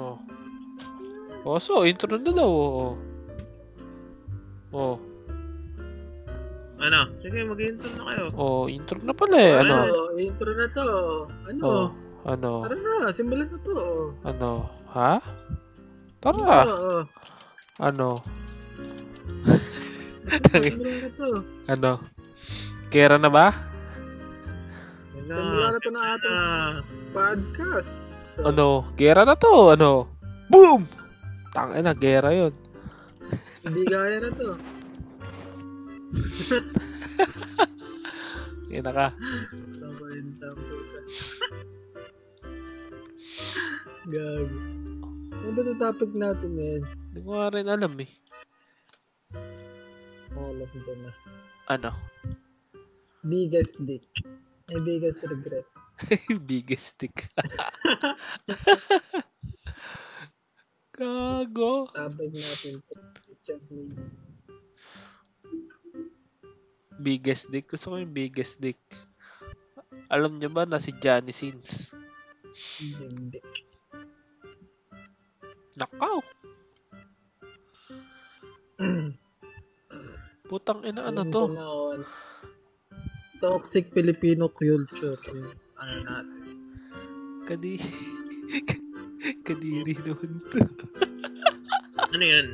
Ano? Oh, so, intro na daw. Oh. Oh, Ano? Sige, mag-intro na kayo. oh intro na pala eh. Ano? Ano? Intro na to. Ano? Oh, ano? Tara na, simulan na to. Ano? Ha? Tara. So, Ano? simulan na to. Ano? Kera na ba? Wala. Simulan na to ng ating podcast. Ano? Gera na to. Ano? Boom! Tangin na, gera yun. Hindi gaya na to. Ka. Yun, tama yun. Gago. Ano ba ito topic natin ngayon? Hindi ko nga rin alam eh. Alam ko na. Ano? Biggest dick. May biggest regret. Biggest stick. Gago. Topic natin to. Biggest dick. Gusto ko yung biggest dick. Alam niyo ba na si Johnny Sins? Hindi. Nakaw. Putang ina ano to? Toxic Filipino culture. Ano natin? Kadi... Kadiri naman to. Ano yan?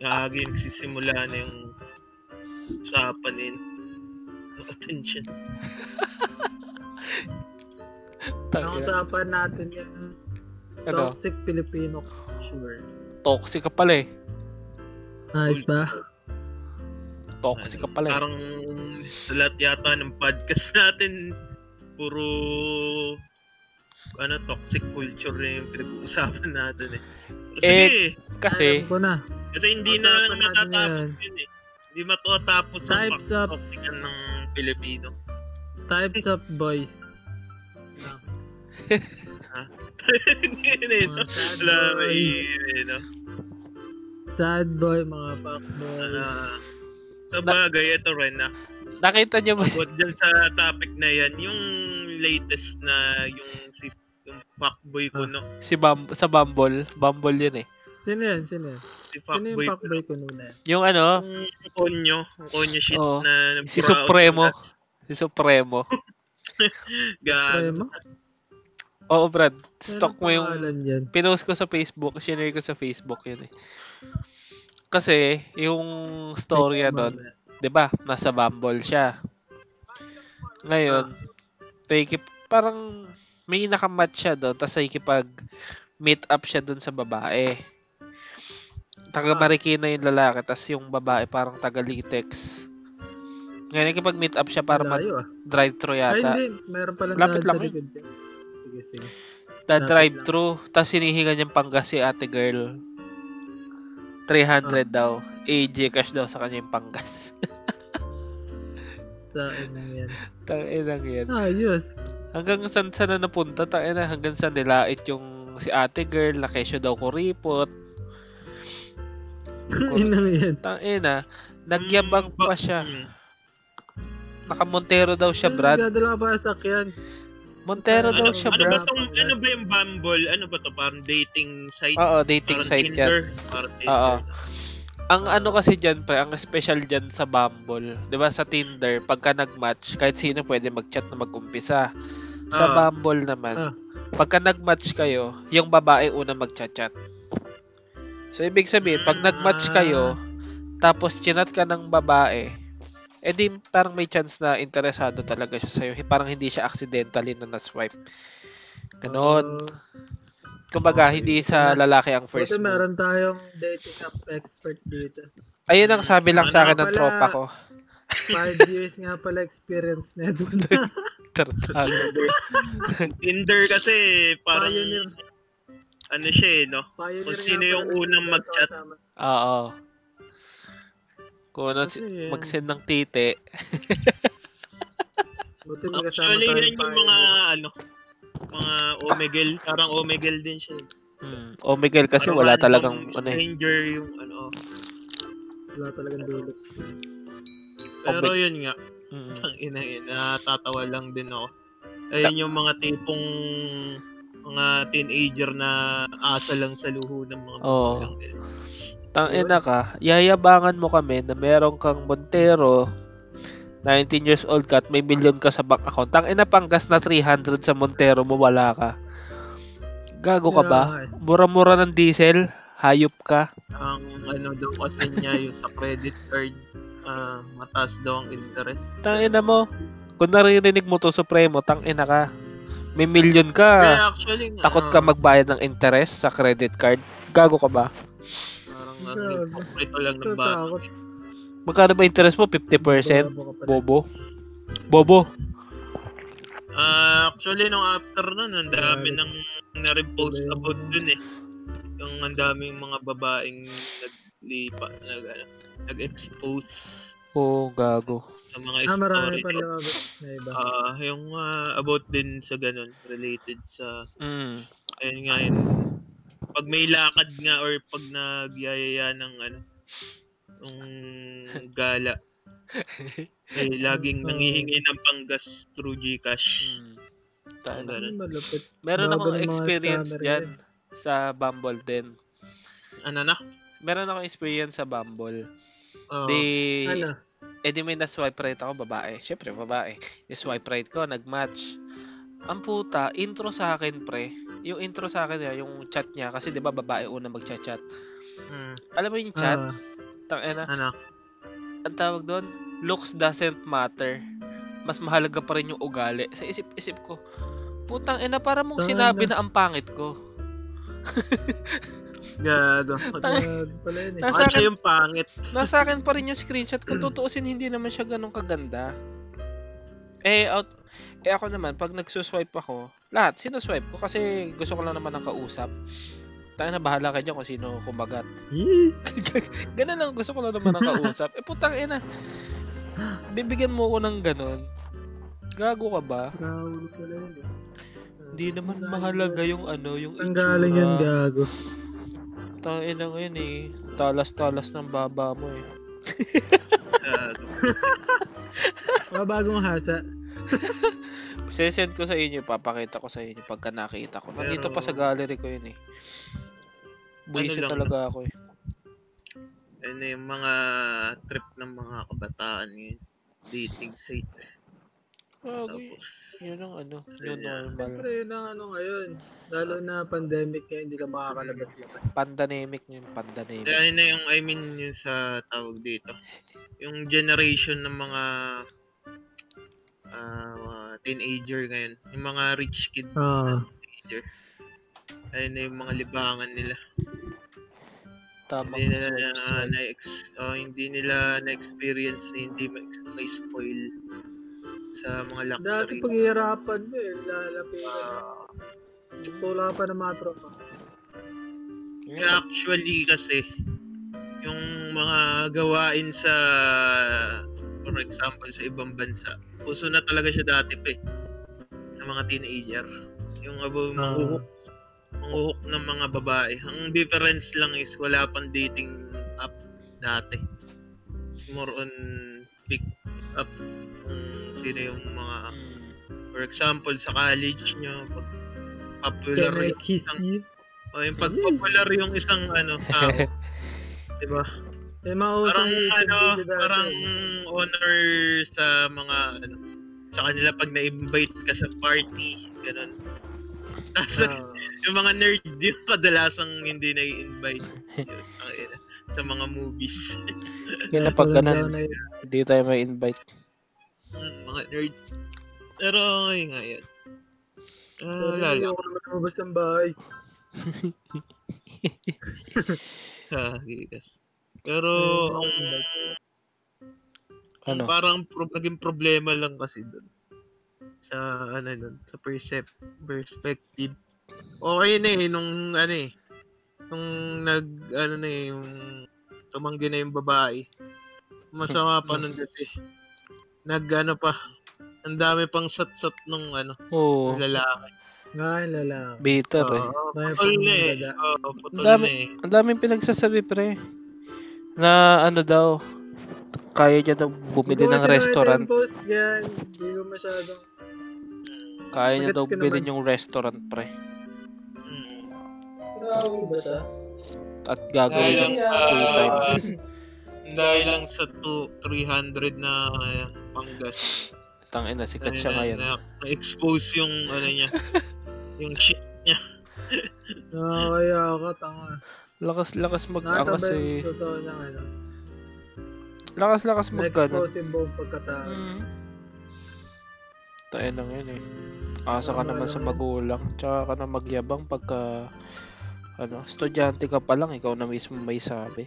Gagi, nagsisimula na yung usapan din. Attention. Ang usapan natin yung Ano? toxic Filipino culture. Toxic ka pala eh. Nice ba? Toxic ka pala eh. Parang sa lahat yata ng podcast natin, puro ano, toxic culture na yung pinag-uusapan natin eh. Pero Eh, sige, Kasi, ko na. kasi hindi na matatapos yun eh. Hindi matatapos ang Types of toxican ng Pilipino. types of boys. Wala, boy. may, no? Sad boy, mga fuckboy. Ah, sa bagay, ito rin na. Nakita niyo ba? About dyan sa topic na yan, yung latest na yung si yung fuckboy ko, no? Si Bum sa Bumble. Bumble yun eh. Sino yan? Sino yan? Si Sino yung fuckboy ko. nuna? Yung ano, Yung konyo, yung konyo shit Oo. na Si Supremo. si Supremo. Supremo? Oo, Brad. Stock mo yung pinost ko sa Facebook, shinare ko sa Facebook yun eh. Kasi, yung storya Mamaya. 'Di ba? Nasa Bumble siya. Ngayon, take parang may nakamatch siya doon, tapos nakikipag meet up siya doon sa babae. Taga Ah. Marikina yung lalaki, tapos yung babae parang taga Litex. Ngayon, nakikipag meet up siya para Malayo ah. Ay, yata. hindi. Meron palang Lapit lang sa likod. Sige, sige. Da Lapit drive-thru, tapos hinihinga niyang panggas si ate girl. 300 daw. AJ cash daw sa kanya yung panggas. Saan na yan? Tangina yan. Ayos. Hanggang saan saan na napunta? Tangina, hanggang saan nilait yung si ate girl, na kesyo daw kuripot. Inang yan. Tangina, nagyabang Mm, pa ba- siya. Naka-Montero daw siya, Brad. Nagdadala pa sa sakyan. Montero daw Ano, siya, ano ba Brad. tong, ano ba yung Bumble? Ano ba to? Parang dating site? Oo, dating Parang site yan. Tinder? Parang Tinder. Oo. Ang ano kasi dyan, pre, ang special dyan sa Bumble, di ba sa Tinder, pagka nag-match, kahit sino pwede mag-chat na mag-umpisa. Sa Ah. Bumble naman, Ah. pagka nag-match kayo, yung babae una mag-chat-chat. So, ibig sabihin, pag nag-match kayo, tapos chinat ka ng babae, edi parang may chance na interesado talaga siya sa'yo. Parang hindi siya accidentally na na-swipe. Ganon. Kumbaga, hindi sa lalaki ang First Buti move. meron tayong dating app expert dito. Ayun ang sabi lang sa Ano akin ng pala? tropa ko. Five years nga pala experience na ito na. Tartago. Tinder kasi parang Pioneer. ano siya eh, no? Pioneer Kung sino yung ng unang mag-chat. Oo. Kung ano, si- Kasi, mag-send ng titi. Buti Actually, yan yung mga ano, mga Omegle, parang Omegle din siya. Hmm. O Miguel kasi Parang wala talagang ano eh. stranger yung ano. Wala talagang dulot. Pero yun nga, Mm. ang ina natatawa lang din ako. Ayun yung mga tipong mga teenager na asa lang sa luho ng mga magulang nila. Tangina ka, yayabangan mo kami na meron kang Montero, 19 years old ka at may million ka sa bank account. Tangina panggas na 300 sa Montero mo, wala ka. Gago ka ba? Mura-mura ng diesel, hayop ka. Ang ano daw kasi niya yung sa credit card, ah, mataas daw ang interest. Tangina mo, kung naririnig mo to Supremo, tangina ka. May million ka, Kaya actually, takot ka ah, magbayad ng interest sa credit card. Gago ka ba? Parang ito lang ng bata. Magkano ba interest mo? 50%? Bobo. Bobo. Bobo. Ah, actually, nung after nun, ang dami nang na-repost about dun eh. Yung ang daming mga babaeng naglipa, nag, ano, nag-expose Oo, gago. sa mga Ah, marami pa lumabas na iba. Ah, yung ah, about din sa ganun, related sa, Mm. ayun nga yun, pag may lakad nga or pag nagyayaya ng ano, yung gala, eh, laging Oh. nangihingi ng panggas through Gcash. Mm. Ang ganun. Ano, malupit. Meron Bago akong experience dyan yan. sa Bumble din. Ano na? Meron akong experience sa Bumble. Ah, Di, Ano? eh di may na-swipe right ako, babae. Siyempre, babae. I-swipe right ko, nag-match. Ang puta, intro sa akin, pre. Yung intro sa akin, eh, yung chat niya. Kasi di ba babae una magchat-chat. mm, Alam mo yung chat? Ah, Tangina. ano? Ang tawag doon, looks doesn't matter. Mas mahalaga pa rin yung ugali. Sa isip-isip ko, putang ina, para mong Tama sinabi na. ang pangit ko. Gago. Grabe pala yun eh. Nasa akin- yung pangit. Nasa akin pa rin yung screenshot. Kung tutuusin, hindi naman siya ganun kaganda. Eh, out, eh ako naman, pag nagsuswipe ako, lahat, sinuswipe ko kasi gusto ko lang naman ng kausap. Tayo na bahala ka dyan kung sino kumagat. Yee! Ganun lang, gusto ko lang naman ng kausap. Eh, putang ina. Bibigyan mo ko ng ganun. Gago ka ba? Grabe pala yun eh. Hindi naman mahalaga yung ano, yung Ang galing yan, gago. Tangin na ngayon eh. Talas-talas ng baba mo eh. Gago. Mga bagong hasa. Sesend ko sa inyo, papakita ko sa inyo pagka nakita ko. Nandito pa sa gallery ko yun eh. Buwisit Ano lang, talaga ako eh. Ano yung mga trip ng mga kabataan ngayon. Dating site. Eh. Tapos, Yun ang ano, yun normal. Pero yun ang ano ngayon. Lalo na pandemic ngayon, hindi ka makakalabas-labas. Pandemic yun, pandemic. ano na yung, I mean, yung sa tawag dito. Yung generation ng mga ah, mga teenager ngayon. Yung mga rich kid Ah. teenager. Ayun na yung mga libangan nila. Tamang Hindi nila na, swipe. na oh, hindi nila na-experience, hindi ma- ma-spoil sa mga Dati luxury. paghihirapan mo eh. Lalapitan. Ah, Tula pa ng mga tropa. Actually kasi yung mga gawain sa for example sa ibang bansa uso na talaga siya dati pa eh ng mga teenager yung abo Ah. Manghuhok ng mga babae. Ang difference lang is wala pang dating app dati. It's more on pick up kung sino yung mga Mm. for example sa college nyo pag popular yung isang- o yung pag popular yung isang ano tao. Diba? Eh, parang ano, parang honor sa mga ano, sa kanila pag na-invite ka sa party, ganun. Tapos Ah. yung mga nerd yung kadalasang hindi yun, ang ina, sa mga movies. Yun na pag ganun, na- hindi tayo may invite. Mm, mga nerd. Pero okay nga yan. Pero Uh, lalo. ayoko naman lumabas ng bahay. Ha, gigas. Pero ang Ano? parang pro- naging problema lang kasi doon sa ano nun, sa percep perspective. Okay na eh nung ano eh nung nag ano na eh yung tumanggi na yung babae. Masama pa nun kasi nag ano pa ang dami pang sat-sat nung ano Oo, lalaki. Nga, yung lalaki. bitter eh. Oo, May putol na eh. Oo, putol Ang dami- eh. Ang daming pinagsasabi pre. Na ano daw, kaya niya daw bumili ng restaurant. yung post yan. Hindi ko masyadong... Kaya niya daw bilhin yung restaurant pre. Grabe ba siya? At gagawin ng lang sa- 3 times. Dahil lang sa two, 300 na uh, panggas. Tangina, sikat siya na, ngayon. na, na-expose yung ano niya. yung shit. Nakakaya ka, tanga. Lakas, lakas mag-angas eh. totoo niya, ano. Lakas, lakas mag-ganon. Na-expose yung buong pagkatao. Mm. Tayo lang yun eh. Asa ka naman sa magulang. Tsaka ka na magyabang pagka ano, estudyante ka pa lang, ikaw na mismo may sabi.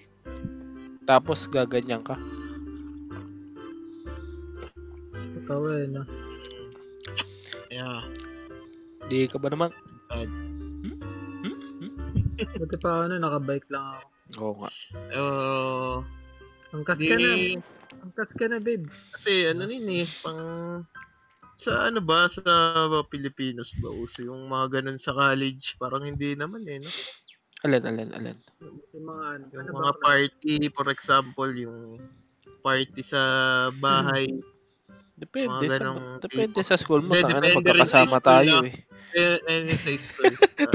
Tapos gaganyan ka. Totoo eh, no? Yeah. Di ka ba naman? Buti pa na, nakabike lang ako. Oo nga. Uh, Angkas ka na. di, Angkas ka na, babe. kasi ano rin eh, pang sa ano ba, sa Pilipinas ba, uso yung mga ganun sa college, parang hindi naman eh, no? Alin, alin, alin. Yung mga ano. Yung ano mga ba, party, for example, yung party sa bahay, Depende Mga sa ganong depende sa school mo, Hindi, tanga na depende rin sa magkakasama school tayo na. eh. eh, eh, sa school.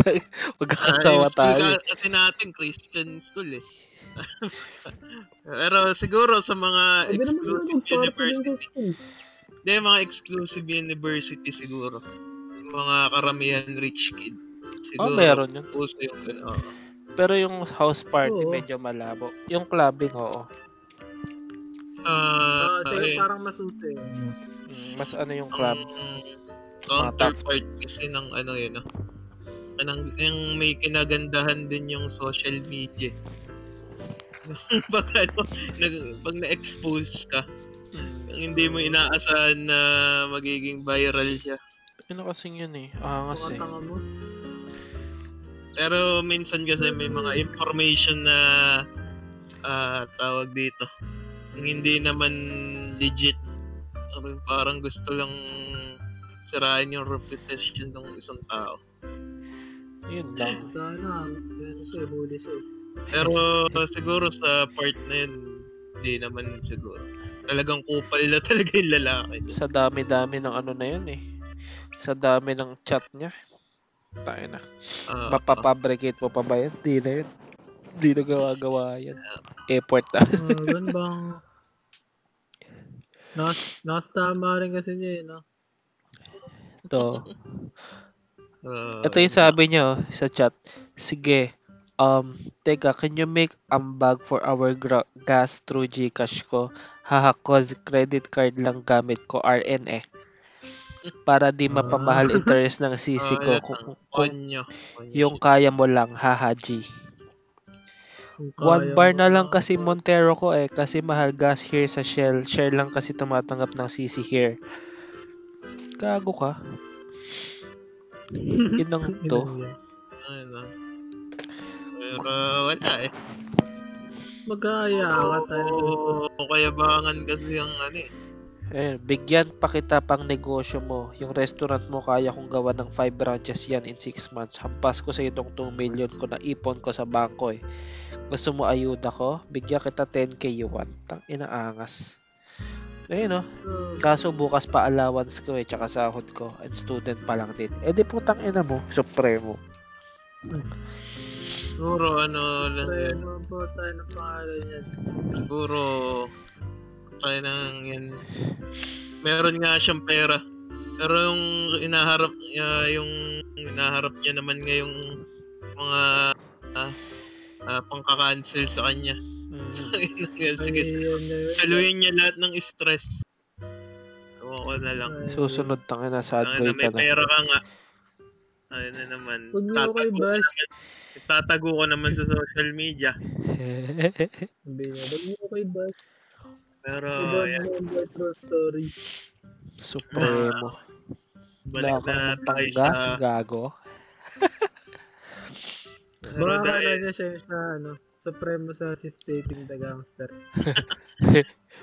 Magkakasama Ah, school tayo. ka- kasi natin, Christian school eh. Pero siguro sa mga exclusive university. Hindi, mga exclusive university siguro. Mga karamihan rich kid. Oh, Siguro, meron yun. Uso yung gano'n. oo. Pero yung house party Oo. medyo malabo. Yung clubbing, oo. Ah, Ah, sige, eh, parang masusi. Mm, Mas ano yung club. ang counterpart kasi ng ano yun, ah. Anong, yung may kinagandahan din yung social media. pag ano, nag, pag na-expose ka, hindi mo inaasahan na magiging viral siya. Ano kasing yun eh. Eh. tanga mo. Pero minsan kasi may mga information na ah, tawag dito. Yung hindi naman legit. Parang- gusto lang sirain yung reputation ng isang tao. Yun lang. Sana, siya, huli siya. Pero siguro sa part na yun, hindi naman siguro. Talagang kupal na talaga yung lalaki. Sa dami-dami ng ano na yun eh. Sa dami ng chat niya. Tayo na. Ah, Mapapabricate mo pa ba yan? Di na yun. Di na gawa-gawa yan. Effort na. Uh, ganun bang... Nas, nas tama rin kasi niya eh, no? Ito. ah, Ito yung sabi niya oh, sa chat. Sige. Um, teka, can you make ambag for our gra- gas through Gcash ko? Haha, cause credit card lang gamit ko, RN eh. Para di mapamahal interest ng sisi ah, ko kung, kung yung kaya mo lang, haha G. One bar na lang kasi Montero ko eh, kasi mahal gas here sa Shell. Share lang kasi tumatanggap ng CC here. Gago ka. Yun ang to. Ah. Pero wala eh. Mag-aaya ka tayo. Oo, kayabangan kasi ang ano eh. Eh, bigyan pa kita pang negosyo mo. Yung restaurant mo kaya kong gawa ng 5 branches yan in 6 months. Hampas ko sa itong 2 million ko na ipon ko sa bangko eh. Gusto mo ayuda ko? Bigyan kita 10k yuan. Tang inaangas. Ayun no. Kaso bukas pa allowance ko eh, tsaka sahod ko. At student pa lang din. Eh di putang ina mo, supremo. Siguro ano lang yun. ano po tayo ng pangalan yan? Siguro tayo nang yan. Meron nga siyang pera. Pero yung inaharap niya, yung inaharap niya naman ngayong mga ah, ah, pangka-cancel sa kanya. Mm. Sige, na yun. saluhin niya lahat ng stress. Ewan ko na lang. Ay, Susunod tang ina sad Ang boy na may na. pera ka nga. Ayun na naman. Huwag ko i-bash. naman, tatago ko naman sa social media. Sabi niya, ba't mo kay Bash? Pero, ayan, mo ang true story. supremo. balik Wala ka na tayo sa... gago. Pero Baka dahil, niya siya sa ano, supremo sa si Stating the Gangster.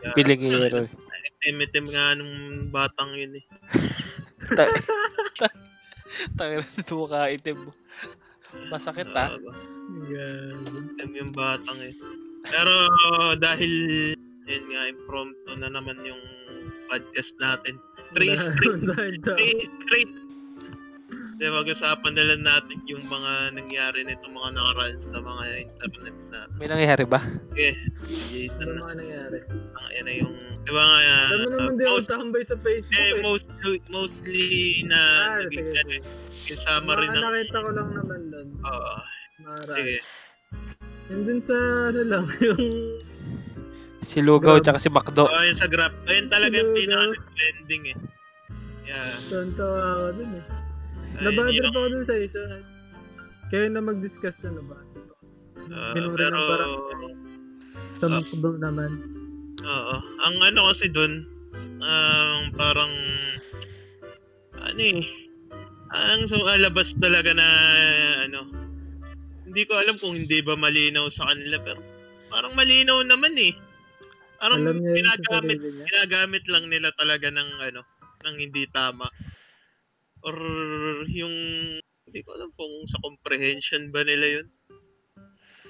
ah, Pilingero. itim-itim nga nung batang yun eh. Tangina nito mukha itim mo. Masakit ah. Gago. yung batang eh. Pero dahil yun nga, impromptu na naman yung podcast natin. Three straight, three straight, Di pag-usapan na lang natin yung mga nangyari nito mga nakaraan sa mga internet na May nangyayari ba? Jason Ano na mga nangyari? ang yan na yung di ba nga Alam mo naman di ako most, tambay sa Facebook eh, eh. mostly, mostly na Ah, naging sige, ano, sige. yung summary Mga ng nakita ko lang naman doon. Oo. Mara. sige. Yung dun sa ano lang, yung Si Lugaw Grab. tsaka si Macdo. Oo, yun sa graph. Ayun talaga yung Sino, pinaka-trending eh. Yeah. tonto ako dun eh. Nabother yung- pa ako dun sa isa. Kayo na mag-discuss na nabother pa. Ah, Binura pero, ng parang sa Ah. mukbang naman. oo. Ang ano kasi dun, ang parang, ano eh, ang sumalabas talaga na, ano, hindi ko alam kung hindi ba malinaw sa kanila, pero parang malinaw naman eh. Parang Alam ginagamit, ginagamit lang nila talaga ng, ano, ng hindi tama. Or yung, hindi ko alam kung sa comprehension ba nila yun.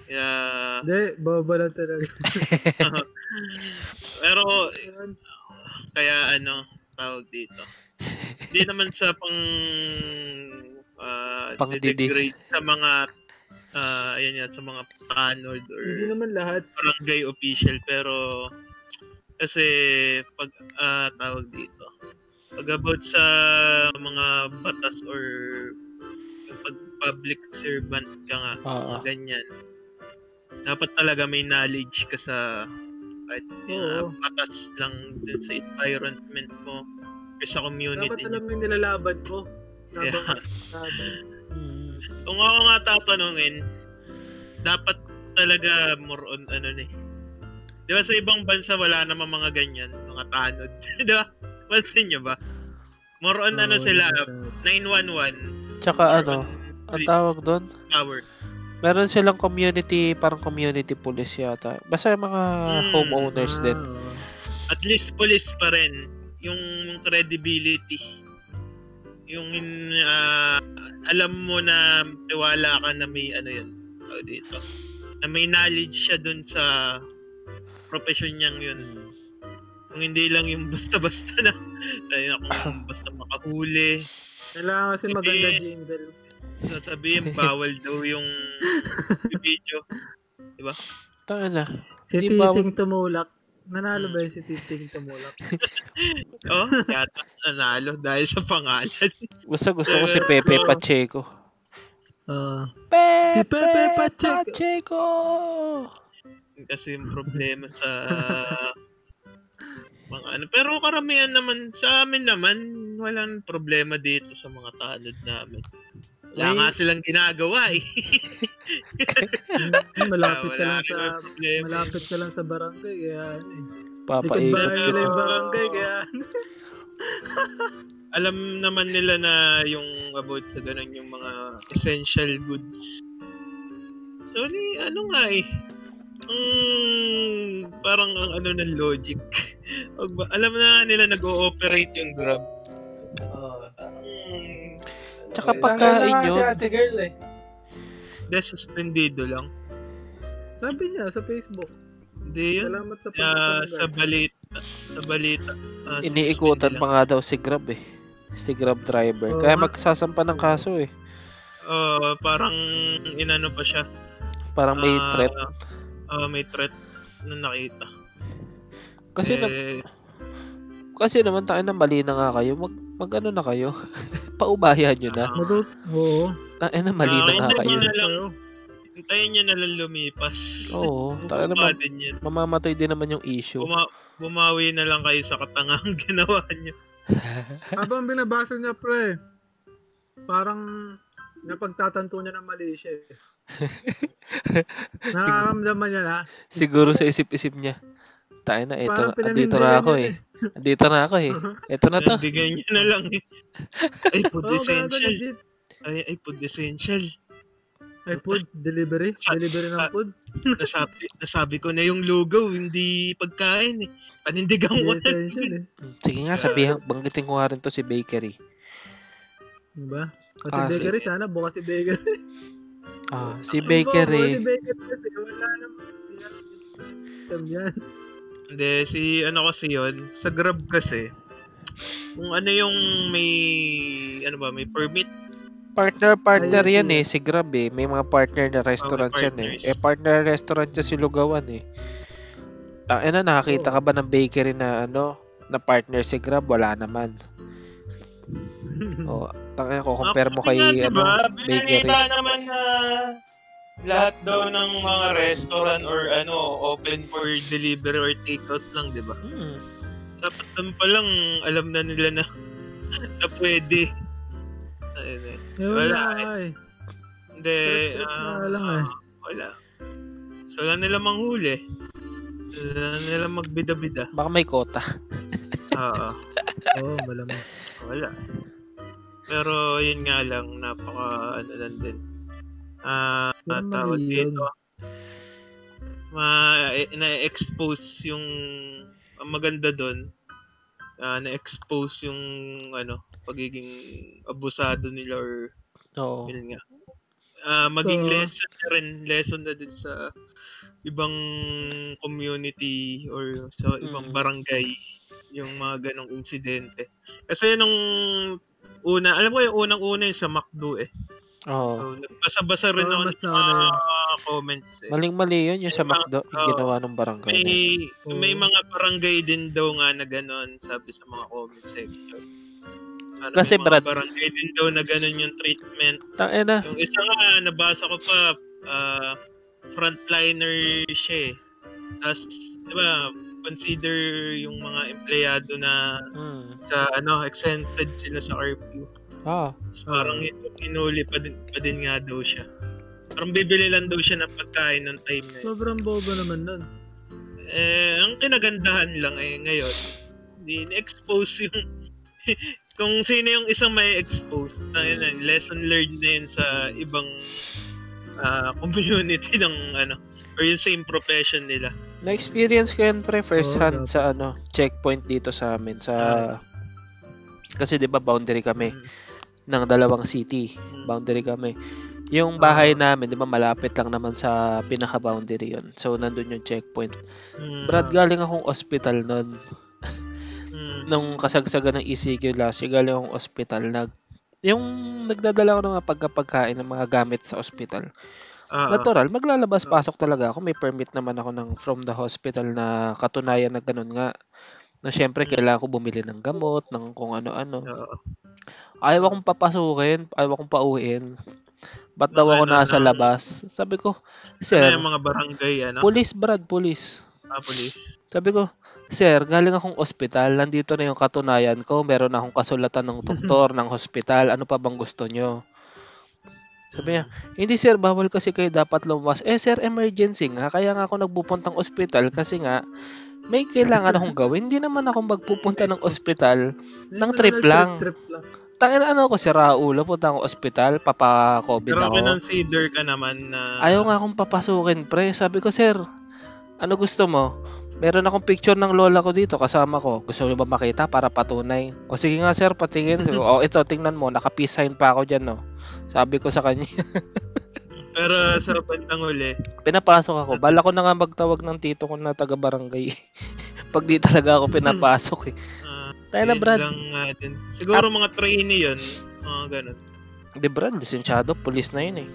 Kaya, Hindi, boba lang talaga. pero kaya ano tawag dito hindi naman sa pang uh, Pang degrade sa mga ah ayan yan, sa mga tanod or Hindi naman lahat. barangay official pero kasi pag ah, tawag dito pag about sa mga batas or pag public servant ka nga Oo. ganyan. Dapat talaga may knowledge ka sa kahit uh, batas lang din sa environment mo sa community. Dapat alam mo yung nilalaban. Yeah. Dapat, dapat. Mm. Kung ako nga tatanungin, dapat talaga more on ano ni. Di ba sa ibang bansa wala namang mga ganyan, mga tanod. Di ba? Pansin nyo ba? More on ano Oo, sila, dapat. 911. Tsaka ano, ang tawag doon, Power. meron silang community, parang community police yata. Basta mga Hmm. homeowners Ah, din. at least police pa rin yung credibility yung ah, alam mo na tiwala ka na may ano yun dito na may knowledge siya dun sa profession niyang yun kung hindi lang yung basta-basta na tayo na kung basta makahuli Kailangan kasi Hindi. maganda jingle. sasabihin bawal daw yung video Tanga na. Si Titing Tumulak. Nanalo ba yun si Titing Tumulak? oh yata nanalo dahil sa pangalan Basta gusto ko si Pepe Oo. Pacheco. Ah. Pepe, Si Pepe Pacheco. Pacheco! kasi yung problema sa mga ano. Pero karamihan naman, sa amin naman, walang problema dito sa mga tanod namin. Wala nga silang ginagawa eh. Malapit ka lang sa malapit ka lang sa barangay kaya ano eh. Nila yung barangay kaya. Alam naman nila na yung about sa ganun yung mga essential goods. So, ni, ano nga eh. Mm, parang ang ano ng logic. Alam na nila nag-ooperate yung Grab. Mm, Tsaka eh, pagkain yun. si ate girl eh. Hindi, suspendido lang. Sabi niya sa Facebook. Hindi yun. Salamat sa pagkakas. sa balita. Sa balita. ah, Iniikutan pa nga daw si Grab eh. Si Grab driver. Oo Kaya magsasampa ng kaso eh. Oo, parang inano pa siya. Parang may Ah, threat. Oo, may threat na nakita. Kasi eh, kasi naman tayo na mali na nga kayo. Mag, mag ano na kayo. Paubayan nyo na. Matut oo. Tayo na mali na nga kayo. na lang. hintayin niya na lang lumipas. Oo. Tayo na Bumaba ma- din yan. mamamatay din naman yung issue. Buma- bumawi na lang kayo sa katangang ginawa niyo. Habang binabasa niya pre, parang napagtatanto niya ng mali siya eh. Nakaramdaman niya na. Siguro sa isip-isip niya. Tayo na, Parang andito pinanindigan na ako niya eh. Andito na ako eh. Eto na to. Nandigan niya na lang eh. Ay, food Oo, gago essential. Ay, ay, food essential. Ay, food, delivery, delivery ng food. Nasabi, nasabi ko na yung lugaw, hindi pagkain eh. Panindigan ko na. eh. Sige nga, sabihan, banggitin ko nga rin to si Bakery. Diba? Kasi Ah, bakery, sana bukas si bakery. Ah, si Bukas si Bakery. bakery kasi wala naman. Yan. Hindi, si ano kasi yon sa Grab kasi, kung ano yung may, ano ba, may permit, Partner-partner Ay, yan eh, si Grab eh. May mga partner na restaurant yan eh. Eh, partner restaurant yan si Lugawan eh. Tangina, nakakita Oo. ka ba ng bakery na ano, na partner si Grab? Wala naman. O, tangina ko, compare mo kay ano, diba, bakery. binanita naman na lahat daw ng mga restaurant or ano, open for delivery or takeout lang, di ba? Hmm. Dapat naman pa lang alam na nila na na pwede. Ayun eh. Yun Wala na eh. Hindi, na ah, lang eh. wala. So, lang nila manghuli. Wala nila magbida-bida. Baka may kota. Oo. Oo, malamang. Wala. Pero yun nga lang, napaka ano lang din. Ah, Pero tawag dito. Ma eh, na-expose yung ang maganda doon. ah, na-expose yung ano, pagiging abusado nila or Oo. yun nga. Ah, maging Oo. lesson na rin, lesson na din sa ibang community or sa ibang Mm. barangay yung mga ganong insidente. Kasi nung una, alam ko yung unang-una yung sa McDo eh. Oo. So, nagbasa-basa rin Oo, ako ng mga comments eh. Maling-mali yun yung sa May mga- McDo, yung ginawa ng barangay. May, na may mga barangay din daw nga na gano'n, sabi sa mga comment section. Ano, Kasi, Brad- barangay din daw na gano'n yung treatment. Tangina. Yung isa nga, nabasa ko pa, ah, frontliner siya eh. Tapos, di ba, consider yung mga empleyado na Hmm. sa ano, exempted sila sa curfew. Ah. So, parang hin- hinuli pa din, pa din nga daw siya. Parang bibili lang daw siya ng pagkain ng time na yun. Sobrang bobo naman nun. Eh, ang kinagandahan lang eh ngayon, di expose yung kung sino yung isang may expose na yun, eh, lesson learned na yun sa ibang ah, community ng ano or yung same profession nila. Na-experience ko yan pre first hand dapat. sa ano, checkpoint dito sa amin sa Ah. kasi 'di ba boundary kami Mm. Ng dalawang city. Boundary kami. Yung bahay Ah. namin, 'di ba malapit lang naman sa pinaka-boundary 'yon. So nandun yung checkpoint. Mm. Brad, galing akong ospital noon. Mm. Nung kasagsagan ng ECQ last year, galing akong ospital. Nag, yung nagdadala ko ng mga pagkapagkain ng mga gamit sa ospital. Ah. Natural, maglalabas-pasok talaga ako. May permit naman ako ng from the hospital na katunayan na ganun nga. Na syempre, kailangan ko bumili ng gamot, ng kung ano-ano. Oo. Ayaw akong papasukin, ayaw akong pauwiin. Ba't daw Ng ako ano, nasa ng- labas? Sabi ko, Ano Sir, yung mga barangay, ano? police Brad, police. Ah, police. Sabi ko, Sir, galing akong ospital, nandito na yung katunayan ko, meron na akong kasulatan ng doktor ng hospital, ano pa bang gusto nyo? Sabi niya, hindi sir, bawal kasi kayo dapat lumabas. Eh sir, emergency nga, kaya nga ako nagpupuntang ospital kasi nga, may kailangan akong gawin. Hindi naman ako magpupunta ng ospital. Nang Hindi trip lang. Trip lang. Tangin ano ako, si Raulo, punta akong ospital, papa-COVID Pero ako. consider ka naman na... Ayaw nga akong papasukin, pre. Sabi ko, sir, ano gusto mo? Meron akong picture ng lola ko dito, kasama ko. Gusto mo ba makita para patunay? O sige nga, sir, patingin. Ko, o ito, tingnan mo, naka-peace sign pa ako dyan, no? Sabi ko sa kanya. Pero sa bandang huli, pinapasok ako. Bala ko na nga magtawag ng tito ko na taga-barangay. Pag di talaga ako pinapasok, eh. Ah, Tayo na, Brad. lang natin. Siguro mga trainee yun. Mga ganun. Di, Brad, lisensyado, pulis na yun, eh.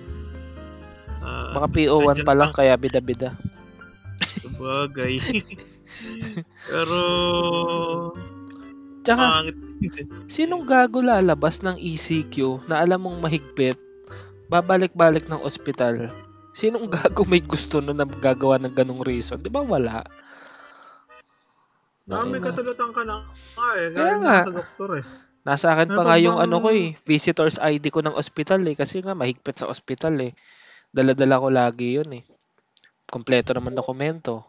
Ah, Mga PO1 pa lang, kaya bida-bida. Sabagay. Pero... Tsaka. Sinong gago lalabas ng ECQ na alam mong mahigpit, babalik-balik ng ospital? Sinong gago may gusto na gagawa ng ganong reason? Di ba wala? Ah, may Ayun na. kasulatan ka na nga eh. Kaya nga. Sa doktor eh. Nasa akin pa Ano nga yung ano ko eh, visitor's ID ko ng ospital eh, kasi nga mahigpit sa ospital eh. Dala-dala ko lagi yun eh. Kompleto naman dokumento.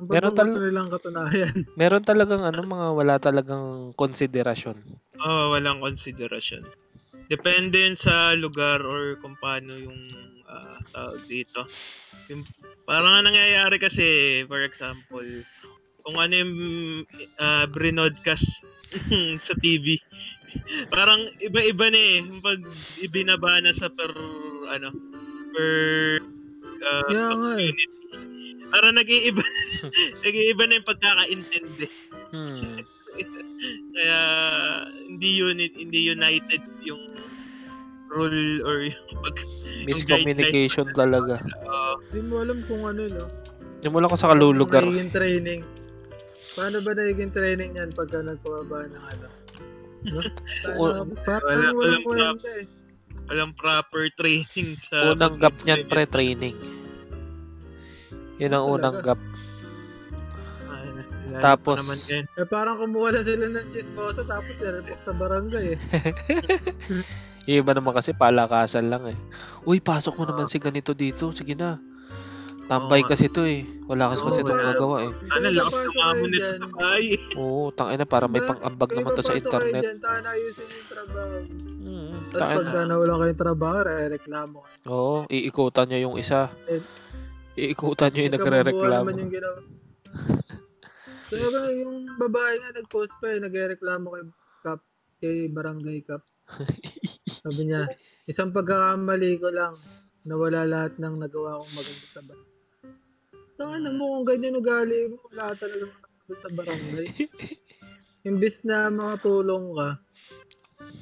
Ang Meron Meron tal- nilang katunayan. Meron talagang ano, mga wala talagang konsiderasyon. Oo, walang konsiderasyon. Depende yun sa lugar or kung paano yung ah, tawag dito. Yung, parang nangyayari kasi, for example, kung ano yung uh, brinodcast sa TV. parang iba-iba na eh. Yung Pag ibinaba na sa per, ano, per ah, Kaya nga eh. community. Parang nag-iiba, nag-iiba na yung pagkakaintindi. Hmm. Kaya hindi unit, hindi united yung rule or yung pag Miscommunication talaga. uh, Hindi mo alam kung ano, no? Hindi mo lang kung sa kalulugar. Nagiging training. Paano ba nagiging training yan pagka nagpababa ng ano? No? O- Tayo, parang Wala- walang walang kwenta eh. walang proper training sa Unang gap niyan pre training. Yun ang unang gap. Tapos Tapos- naman yan. Eh parang kumuha na sila ng chismosa tapos nirepok sa barangay eh. Yung iba naman kasi palakasan lang eh. Uy, pasok mo naman si ganito dito. Sige na. Tambay Oo kasi to eh. Wala kasi Oo, kasi itong magagawa eh. Ano Kung lakas papasok ng kayo nito dyan, sa bahay. Oo, tangina para may Ba- pang-ambag naman to sa papasok kayo internet. Dyan, tahan ayusin yung trabaho. Mm, Tapos tangina. pagka nawala kayong trabaho, re-reklamo. Oo, iikutan niya yung isa. Eh, Iikutan niya yung mabuo nagre-reklamo. naman yung ginawa. Kaya ba yung babae nga nag-post pa eh, nagre-reklamo kay Kap, kay Barangay Kap. Sabi niya, isang pagkakamali ko lang, nawala lahat ng nagawa kong maganda sa barangay. Tangan mo kung ganyan ugali mo, wala talaga sa barangay. Imbis na makatulong ka,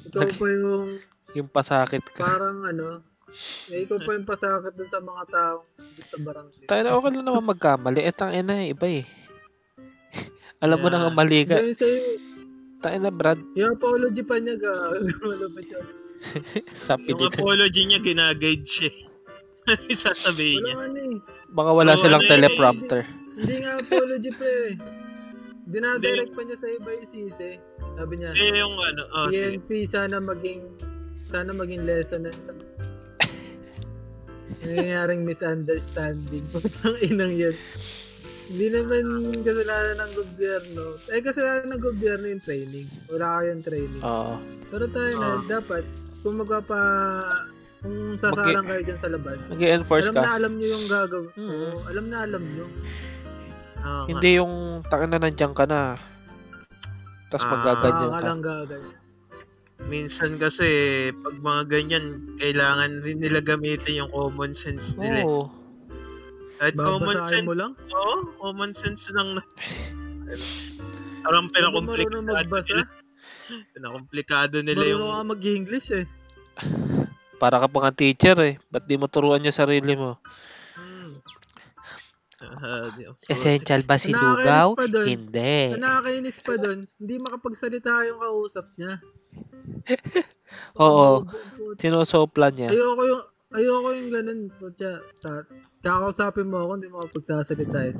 ikaw pa yung Yung pasakit ka. parang ano, eh, ikaw pa yung pasakit dun sa mga taong dun sa barangay. Tayo na okay lang naman magkamali. Eh, tangina na iba eh. Alam mo Yeah. na nga mali ka. Ganyan sa'yo, Tayo na Brad. yung apology pa niya ga, wala ba siya? Sabi Yung dito. apology niya, ginaguide siya. Ano yung sasabihin Wala niya? eh. Baka wala Oo, silang ano eh. teleprompter. Hindi nga apology pa eh. Dinadirect pa niya sa iba yung sisi. Sabi niya, Eh, yung ano, oh, sige. PNP sana maging sana maging lesson na sa nangyayaring misunderstanding. Putang inang yan. Hindi naman kasalanan ng gobyerno. Eh, kasalanan ng gobyerno yung training. Wala kayong training. Oo. Pero tayo na, Ah. dapat, kung magpapa, kung sasalang kayo dyan sa labas, Mag-enforce alam na ka. alam nyo yung gagawin. Mm. Oo, alam na alam nyo. Nga. Hindi yung taka na nandiyan ka na. Tapos Ah, magaganyan Ah, ka. lang gagawin. Minsan kasi, pag mga ganyan, kailangan rin nila gamitin yung common sense nila. eh. Oo. At common sense, mo lang? oo, common sense lang. Parang pinakomplikado nila. Pinakomplikado nila yung... Marunong ka mag-English eh. Para ka pa nga teacher eh. Ba't di mo turuan yung sarili mo? Di- Essential ba si Lugaw? Hindi. Nakakainis pa doon, hindi makapagsalita yung kausap niya. Oo. Oh, Sinusopla niya. Ayoko yung ayoko yung ganun. Putya, ta- kakausapin mo ako, hindi mo makapagsasalita eh.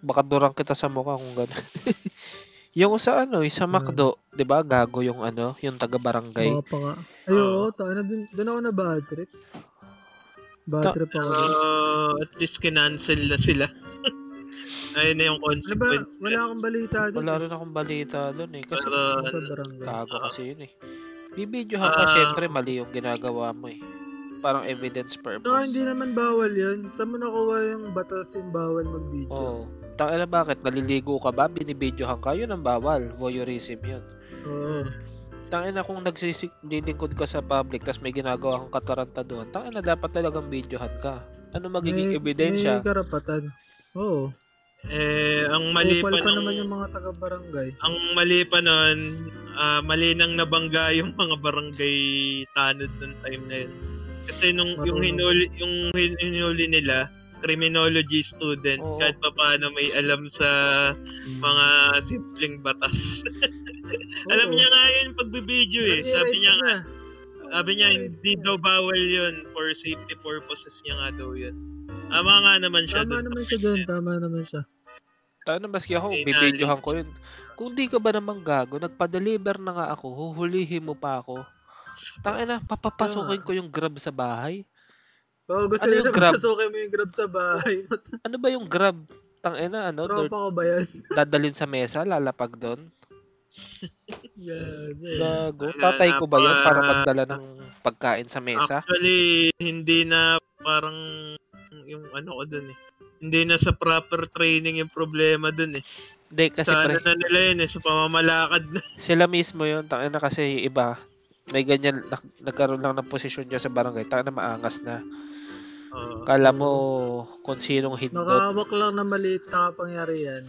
Baka durang kita sa mukha kung gano'n. yung sa ano, yung sa McDo, 'di ba? Gago yung ano, yung taga barangay. Baka pa nga. Ay, oo, tayo na dun, dun ako na bad trip. Bad Ta- trip ako. Ah, at least kinancel na sila. Ayun na yung Ano ba? consequence. Wala akong balita dun. Wala eh. rin akong balita doon eh. Kasi Pero, Sa barangay. gago kasi yun eh. Bibidyohan ka, Ah. syempre mali yung ginagawa mo eh. Parang evidence purpose. hindi naman bawal yun. Saan mo nakuha yung batas yung bawal mag-video? Oo. Tangina bakit? Naliligo ka ba? Binibidyohan ka? Yun ang bawal. Voyeurism yun. Oo. Tangina kung nagsisilingkod ka sa public tapos may ginagawa kang kataranta doon, tangina dapat talagang videohan ka. Ano magiging May- ebidensya? May karapatan. Oo. Eh, ang mali pa nung, naman yung mga taga-barangay. ang mali pa nun, ah, mali nang nabangga yung mga barangay tanod nung time na yun. Kasi nung yung Marunong. hinuli, yung hin- hinuli nila, criminology student, Oo. kahit pa paano may alam sa mga simpleng batas. alam niya nga yun pagbibideo eh. Sabi niya nga, na. sabi niya hindi daw bawal yun for safety purposes niya nga daw yun. Tama nga naman siya Tama naman siya doon. Tama naman siya. Tangina maski ako, bibidyohan ko yun. Kung di ka ba naman gago, nagpa-deliver na nga ako, huhulihin mo pa ako. Tangina, papapasukin ko yung grab sa bahay. Oo, gusto Ano nila yung grab? pasukin mo yung grab sa bahay. Ano ba yung grab? Tangina, ano? Tropa ko ba yan? dadalin sa mesa, lalapag doon. Yan. yan. Gago. Tatay na ko ba yun pa. para magdala ng pagkain sa mesa? Actually, hindi na parang yung ano ko dun eh. Hindi na sa proper training yung problema dun eh. Hindi, kasi sa pre, ano na nila yun eh, sa pamamalakad na. sila mismo yun. Tangina kasi yung iba, may ganyan, nak- nagkaroon lang ng posisyon dyan sa barangay. Tangina maangas na. Kala mo kung sinong hindot. Nakahawak lang na maliit na kapangyarihan.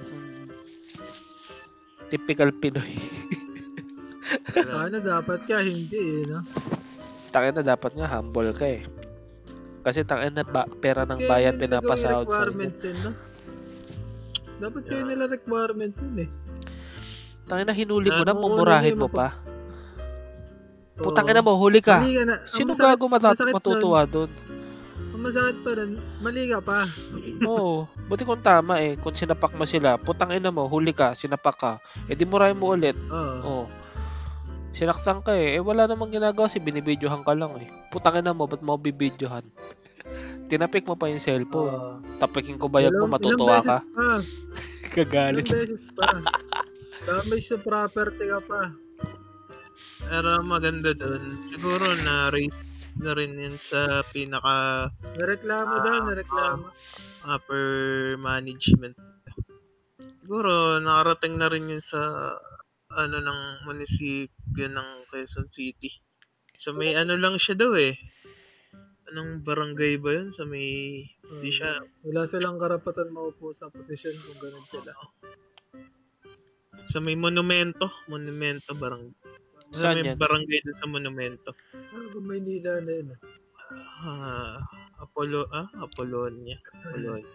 Typical Pinoy. Paano dapat ka? Hindi eh, no? Tangin na dapat nga humble ka eh. Kasi tangin na ba, pera ng Kaya bayan pinapasahod sa requirements yun, no? Dapat kayo Yeah. nila requirements yun eh. Tangin na hinuli mo na, mumurahin mo pa. Oo. Putangin na mo, huli ka. Sino masakit- gago matutuwa doon? Masakit pa rin, mali ka pa. Oo. Buti kung tama eh. Kung sinapak mo sila, putang ina mo, huli ka, sinapak ka. E di murahin mo ulit. Oo. Oo. Sinaktan ka eh. Eh wala namang ginagawa si binibidyohan ka lang eh. Putang ina mo, ba't mo bibidyohan? Tinapik mo pa yung cellphone. Oo. Tapikin ko bayag mo, Ilang- matutuwa ka. Pa. Kagalit. Ilang beses pa. Damage sa property ka pa. Pero maganda doon. Siguro na raise na rin yun sa pinaka Nareklamo daw, nareklamo. upper management. Siguro nakarating na rin yun sa ano ng munisipyo ng Quezon City. Sa may ano lang siya daw eh. Anong barangay ba yun? Sa may hindi siya Wala silang karapatan maupo sa posisyon kung ganun sila. sa may monumento, monumento barang sa Saan may yan? barangay dun sa monumento. Ano Maynila na yun? ah? Ah, Apollo, ah, Apollonia. Apollonia.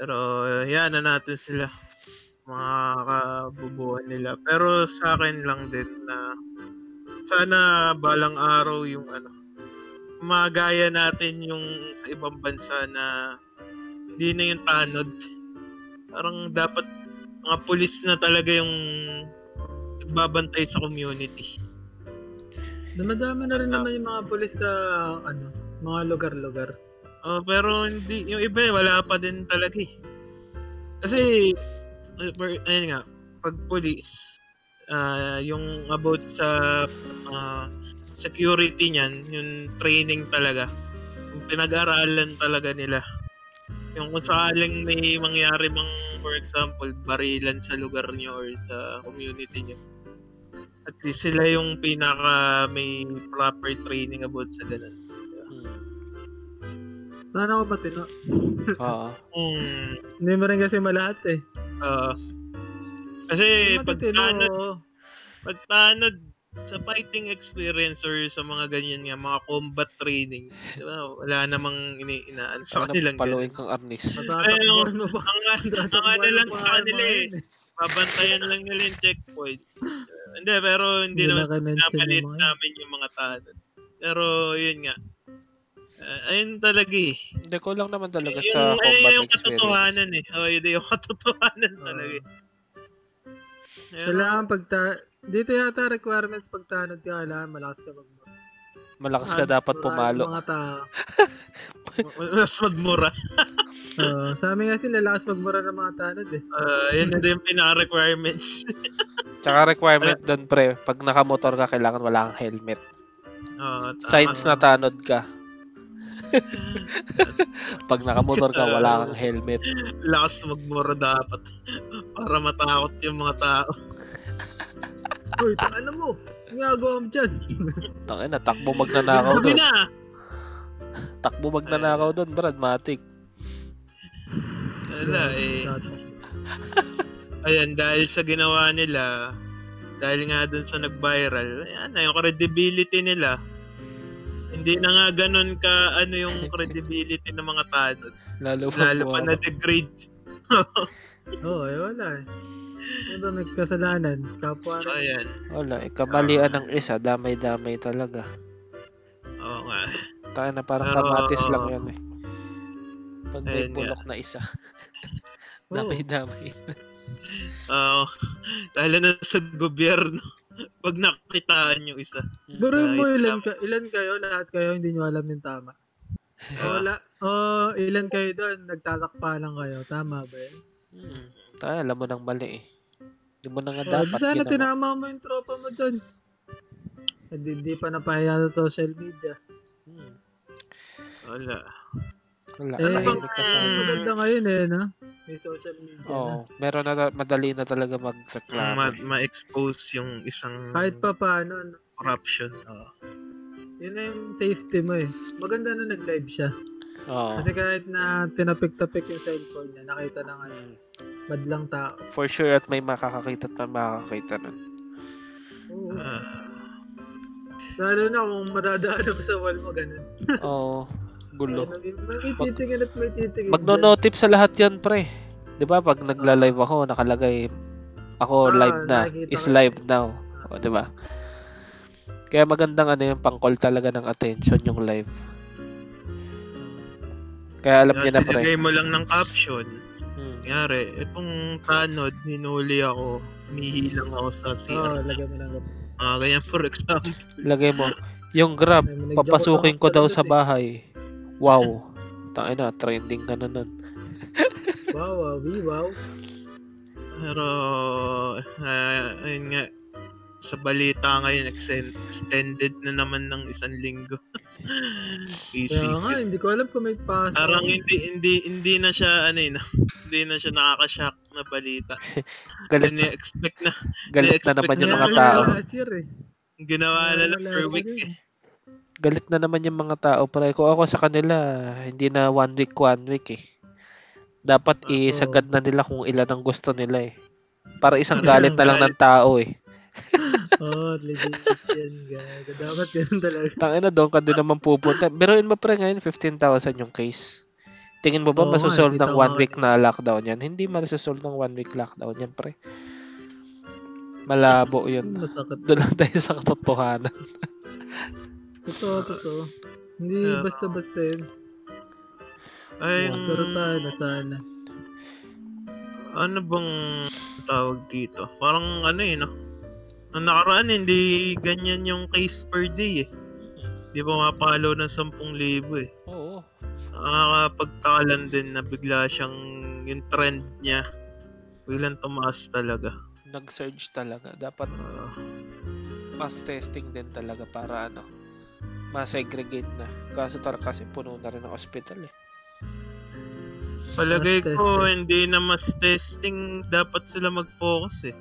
Pero, yan na natin sila. Mga kabubuhan nila. Pero sa akin lang din na sana balang araw yung ano, magaya natin yung sa ibang bansa na hindi na yung tanod. Parang dapat mga pulis na talaga yung nagbabantay sa community. Dumadami na rin naman yung mga polis sa ano, mga lugar-lugar. Oh, pero hindi yung iba wala pa din talaga eh. Kasi eh, per- ayun nga, pag police ah yung about sa ah, security niyan, yung training talaga. Yung pinag-aralan talaga nila. Yung kung sakaling may mangyari mang for example, barilan sa lugar niyo or sa community niyo. Least sila yung pinaka may proper training about sa ganun. Hmm. Sana ako matino. Oo. Hmm. Hindi mo rin kasi malahat eh. Oo. kasi pag tanod, oo. pag tanod sa fighting experience or sa mga ganyan nga, mga combat training, di ba, wala namang ini inaan sa kanilang paluin kang arnis. Matatakbuhan mo pa. Ang, ang ano eh, yun eh. babantayan lang nila yung checkpoint. Uh, hindi, pero hindi Hindi naman napalit yun. namin yung mga tanod. Pero yun nga, Uh, ayun talaga eh. Hindi ko lang naman talaga Yung, sa ayun combat yung experience. katotohanan eh. Oh, yun yung katotohanan talaga eh. Pero- Kailangan pagta... Dito yata requirements pag tanod ka, kailangan malakas ka mag Malakas ka dapat pumalo. Mga tao. mas magmura. Oo, sa amin kasi lalakas magmura ng mga tanod eh. Uh, yun din yung pinaka-requirements. Tsaka requirement doon pre, pag nakamotor ka, kailangan wala kang helmet. Oo, tama. Signs na tanod ka. pag nakamotor ka, wala kang helmet. Lakas magmura dapat. Para matakot yung mga tao. Uy, ano mo? Ang ginagawa mo dyan? Tangin na, takbo magnanakaw doon. na! Takbo magnanakaw doon, Brad, matik. Wala eh. Ayan, dahil sa ginawa nila, dahil nga dun sa nag-viral, ayan na yung credibility nila. Hindi na nga ganun ka ano yung credibility ng mga tanod. Lalo pa Lalo pa na degrade. Oo, eh wala eh. Ano ba may kasalanan? Kapwa rin. Ayan. Wala, eh, kamalian ng isa, damay-damay talaga. Oo nga. Tayo na parang Pero, kamatis lang yan eh. Pag may nga. bulok na isa, Oo. damay-damay. Oo. lalo na sa gobyerno. Pag nakitaan yung isa. Pero mo ilan, ka, ilan kayo, lahat kayo hindi nyo alam yung tama. Ah. O, la, o ilan kayo doon, nagtatakpa lang kayo. Tama ba yun? Hmm. Tayo, alam mo nang mali eh. Hindi mo na nga O, di dapat sana ginawa. tinama mo yung tropa mo doon. Hindi, hindi pa napahiya sa social media. Hmm. Wala. Wala, Eh, tahimik ka sa maganda ngayon eh, no? May social media na. Oo, meron na madali na talaga Ma- magreklamo. ma-expose yung isang Kahit pa paano, no? corruption. Oo. yun na yung safety mo eh. Maganda na nag-live siya. Oo. Kasi kahit na tinapik-tapik yung cellphone niya, nakita na nga yung madlang tao. For sure at may makakakita at may makakakita nun. Oo. Ah. Lalo na kung madadaan mo sa wall mo, ganun. Oo. gulo. Ay, may titingin at may titingin. Magno-notif sa lahat yan, pre. 'Di ba Pag nagla-live ako, nakalagay ako Ah, live na. Is live now. O, 'di ba? Kaya magandang ano yung pang-call talaga ng attention yung live. Kaya alam niya na, pre. Sinigay mo lang ng caption. Hmm. Nangyari, itong tanod, hinuli ako, humihilang ako sa Oo, CR. oh, lagyan mo ng ganun. Ah, ganyan for example. Lagay mo, yung grab, papasukin ko daw sa eh. bahay. Wow. Tangin na, trending ka na nun. Wow, wow, we, wow. Pero, ah, ayun nga, sa balita ngayon, extend- extended na naman ng isang linggo. Easy. Kaya nga, hindi ko alam kung may pasok. Parang hindi hindi hindi na siya ano eh, no? hindi na siya nakaka-shock na balita. Galit, Hindi expect na galit na naman yung mga tao. Eh. ginawa na lang per week eh. Eh. Galit na naman yung mga tao. Pre, kung ako sa kanila, hindi na one week, one week eh. Dapat isagad na nila kung ilan ang gusto nila eh. Para isang galit na lang ng tao eh. Oh, legit yan, gaga. Dapat ganun talaga. Tangina doon ka din naman pupunta. Biruin mo pre ngayon 15,000 yung case. Tingin mo ba nga, masusolve ng one week na lockdown yan? Hindi masusolve ng one week lockdown yan pre. Malabo yun. Masakit. Doon lang tayo sa katotohanan. Totoo, totoo. Hindi Yeah. basta-basta yun. Ay, Oo, Pero tayo na sana. ano bang tawag dito? Parang ano eh, no? Nung nakaraan, hindi ganyan yung case per day eh. Di ba mapalo ng 10,000 eh. Oo. Nakakapagtakalan din na bigla siyang yung trend niya. Biglang tumaas talaga. Nag-surge talaga. Dapat Ah, mass testing din talaga para ano, ma-segregate na. Kaso talaga kasi puno na rin ang hospital eh. palagay ko, testing. hindi na mas testing dapat sila mag-focus eh.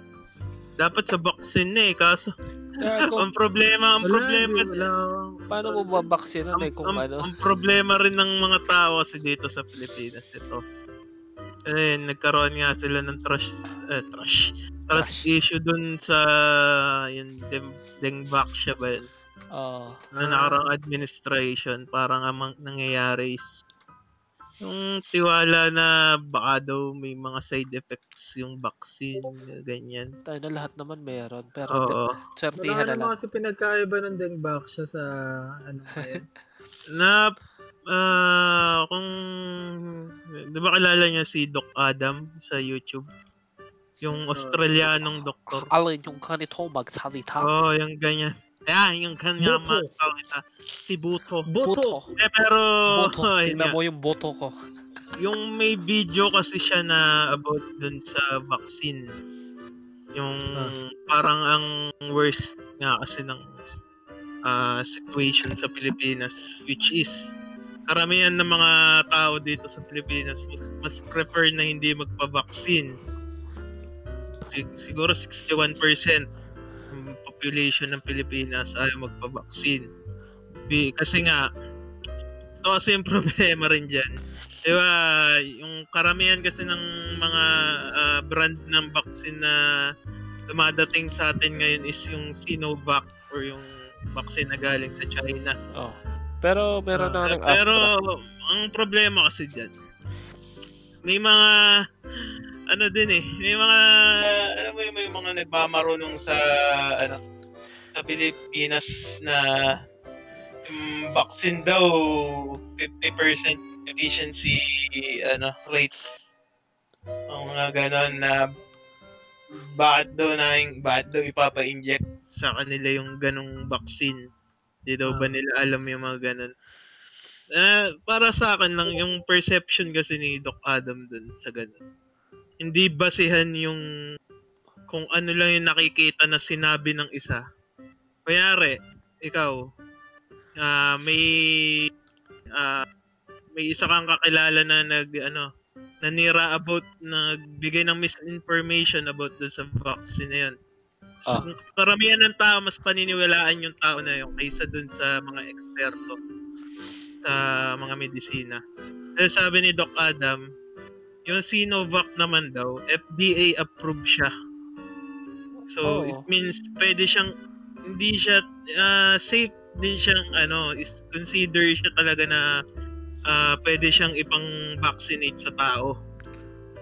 Dapat sa vaccine na eh. Kaso, Gago, ang problema, ang Wala, problema wala akong... paano mo babaksinan ang, eh kung ang- ano? ang problema rin ng mga tao kasi dito sa Pilipinas ito. Eh, nagkaroon nga sila ng trust, eh, trust, trust issue dun sa, yung Dem, Dengvac siya ba yun? Oo. Na nakarang administration, parang amang nangyayari is, yung tiwala na baka daw may mga side effects yung vaccine, ganyan. tayo na lahat naman meron. Pero Oo. swertihan Wala na lang. naman kasi pinagkaiba ng dengbak siya sa ano ngayon. na ah kung di ba kilala niya si Doc Adam sa YouTube? Yung Australianong doktor. Alin yung kanito magsalita? Oo, oh, yung ganyan. Ayan, yung kanya Buto. masalita. Si Buto. Boto! Eh, pero, Boto. ayun Tingnan mo yung boto ko. yung may video kasi siya na about dun sa vaccine. Yung parang ang worst nga kasi ng ah, situation sa Pilipinas which is karamihan ng mga tao dito sa Pilipinas mas, mas prefer na hindi magpa-vaccine. Sig- siguro 61% ng population ng Pilipinas ay magpa-vaccine. Bi- Kasi nga, ito kasi yung problema rin dyan. Di ba, yung karamihan kasi ng mga ah, brand ng vaccine na dumadating sa atin ngayon is yung Sinovac or yung vaccine na galing sa China. Oh. Pero meron na Eh, rin pero Astra. ang problema kasi dyan, may mga ano din eh, may mga ano mo yun, may mga nagmamarunong sa ano sa Pilipinas na yung vaccine daw 50% efficiency ano rate. Ang mga ganon na bakit daw na bakit daw ipapa-inject sa kanila yung ganong vaccine. Di daw ba Ah. nila alam yung mga ganon? Eh, para sa akin lang, yung perception kasi ni Doc Adam dun sa ganun. Hindi basihan yung kung ano lang yung nakikita na sinabi ng isa. Kanyari, ikaw, ah may ah may isa kang kakilala na nag ano nanira about nagbigay ng misinformation about dun sa vaccine na yun. So, Ah. karamihan ng tao mas paniniwalaan yung tao na yun kaysa dun sa mga eksperto sa mga medisina. Dahil sabi ni Doc Adam, yung Sinovac naman daw, FDA approved siya. So, Oo. it means pwede siyang hindi siya ah, safe din siyang ano, is consider siya talaga na ah, pwede siyang ipang-vaccinate sa tao.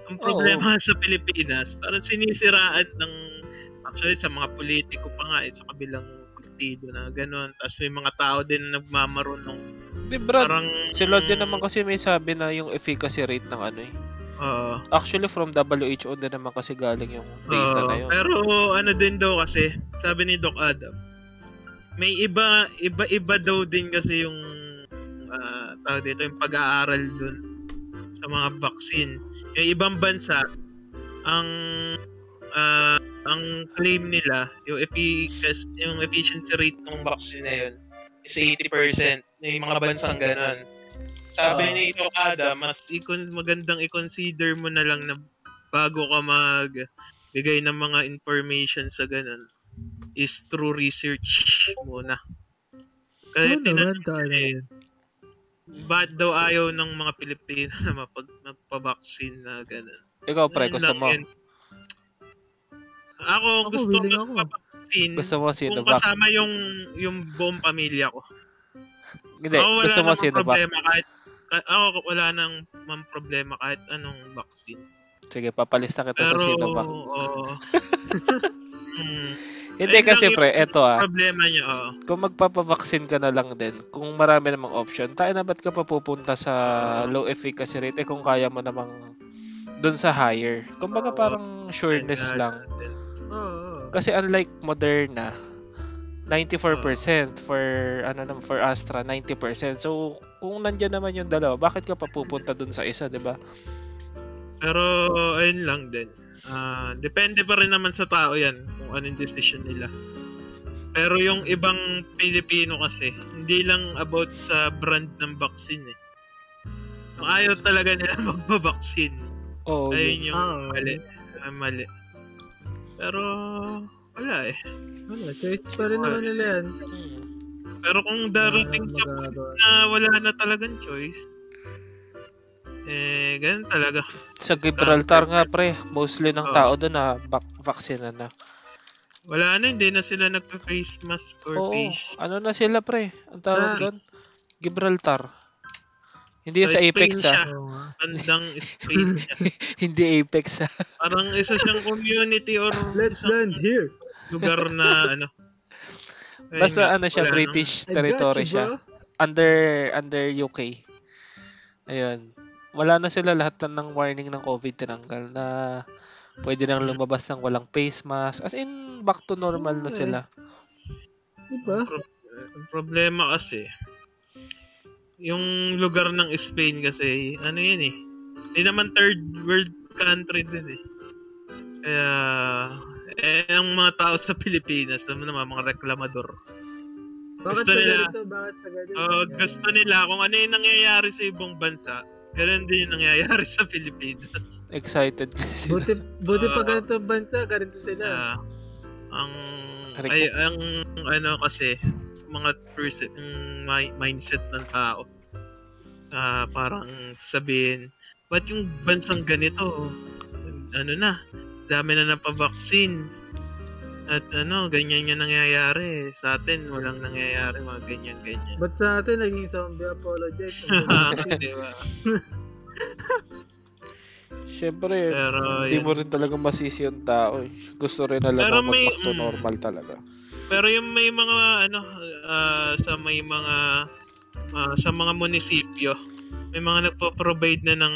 Ang problema sa Pilipinas, parang sinisiraan ng actually sa mga politiko pa nga eh, sa kabilang partido na gano'n. Tapos may mga tao din na nagmamarunong. Di Brad, Parang sila din naman kasi may sabi na yung efficacy rate ng ano eh. Oo. Actually from WHO din naman kasi galing yung data Oo, na yun. Pero ano din daw kasi, sabi ni Doc Adam, may iba iba-iba daw din kasi yung ah, tawag dito yung pag-aaral dun sa mga vaccine. Yung ibang bansa ang ah, ang claim nila yung efficacy yung efficiency rate ng vaccine na yun is 80%. May mga bansang ganun. Sabi Ah. ni Doc Adam, mas ikon magandang i-consider mo na lang na bago ka mag bigay ng mga information sa ganun is through research muna. Kasi Oo tinanong naman, kaya eh, ba't daw ayaw ng mga Pilipino na mapag magpa-vaccine na ganun? Ikaw pre, gusto mo? yun. Ako, Ako, gusto ko magpa-vaccine Gusto mo kung kasama yung yung buong pamilya ko. Hindi, ako wala gusto mo namang Sinovac? problema kahit ka- ako wala nang mang problema kahit anong vaccine. Sige, papalista kita Pero sa Sinovac. oo. mm, Hindi ayun kasi pre, eto ah. problema niya, oo. Kung magpapavaksin ka na lang din, kung marami namang option, tayo na ba't ka papupunta sa low efficacy rate eh kung kaya mo namang dun sa higher. Kumbaga Oo. parang sureness lang. Oo, oo. Kasi unlike Moderna, 94% for ano naman for Astra 90%. So kung nandiyan naman yung dalawa, bakit ka papupunta dun sa isa, 'di ba? Pero ayun lang din. Ah, depende pa rin naman sa tao 'yan kung anong decision nila. Pero yung ibang Pilipino kasi, hindi lang about sa brand ng vaccine eh. Ayaw talaga nila magbabaksin. Oo. Ayun yung Ah, mali. Ah, mali. Pero wala eh. Ano, choice pa rin naman nila yan. Hmm. Pero kung darating Ah, sa na wala na talagang choice, eh, ganun talaga. Sa Gibraltar nga pre, mostly ng Oo. tao doon na bak- vaccine na. Wala na, hindi na sila nagpa-face mask or Oo, face. ano na sila pre? Ang tawag doon? Gibraltar. Hindi Sa sa Apex ah. siya. Oo nga. Bandang Spain siya. Hindi Apex ah. Parang isa siyang community or Let's land here. lugar na ano. Basta ano siya, wala British got territory you, siya. Under under UK. Ayun. Wala na sila lahat na ng warning ng COVID tinanggal na pwede nang lumabas ng walang face mask. As in, back to normal na Okay. sila. Diba? Pro- ang problema kasi, yung lugar ng Spain kasi, ano yun eh, hindi naman third world country din eh. Kaya, eh, ang mga tao sa Pilipinas, naman naman, mga reklamador. Bakit Gusto sa nila- ganito? Bakit sa ganito? Oh, gusto nila kung ano yung nangyayari sa ibang bansa, ganun din yung nangyayari sa Pilipinas. Excited kasi sila. Buti, buti pa Oo. ganito ang bansa, ganito sila. Ah, ang ay ang ano kasi mga person yung mi- mindset ng tao. Ah, parang sabihin, ba't yung bansang ganito? Ano na, dami na napabaksin. At ano, ganyan yung nangyayari. Sa atin, walang nangyayari, mga ganyan-ganyan. Ba't sa atin naging zombie apologize? Di ba? Syempre, Pero, hindi yun. mo rin talaga masisi yung tao. eh. Gusto rin na may- mag-back to mm. normal talaga. Pero yung may mga ano ah, sa may mga ah, sa mga munisipyo, may mga nagpo-provide na ng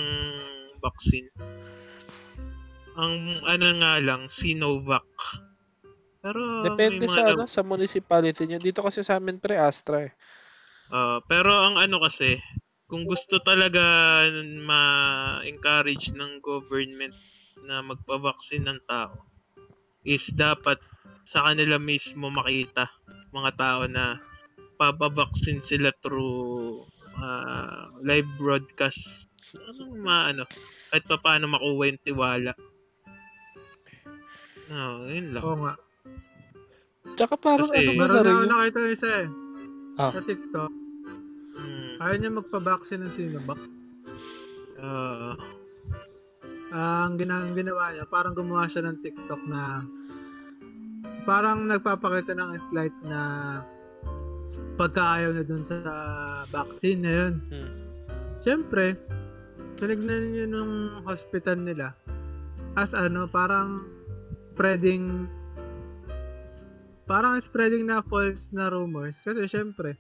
vaccine. Ang ano nga lang, Sinovac. Pero Depende sa ano, sa municipality nyo. Dito kasi sa amin pre Astra eh. ah, pero ang ano kasi, kung gusto talaga ma-encourage ng government na magpa-vaccine ng tao, is dapat sa kanila mismo makita mga tao na papabaksin sila through ah, live broadcast. Anong maano, kahit pa paano makuha yung tiwala. No, yun lang. Oo nga. Tsaka parang Kasi- ano mo na Meron rin yun. nakita ng isa eh. Ah. Sa TikTok. Mm, Ayaw niya magpa-vaccine ng Sinovac. ah, Ah, ang, gina- ang ginawa niya, parang gumawa siya ng TikTok na parang nagpapakita ng slight na pagkaayaw na dun sa vaccine na yun. Hmm. Siyempre, tinignan nyo nung hospital nila as ano, parang spreading parang spreading na false na rumors kasi syempre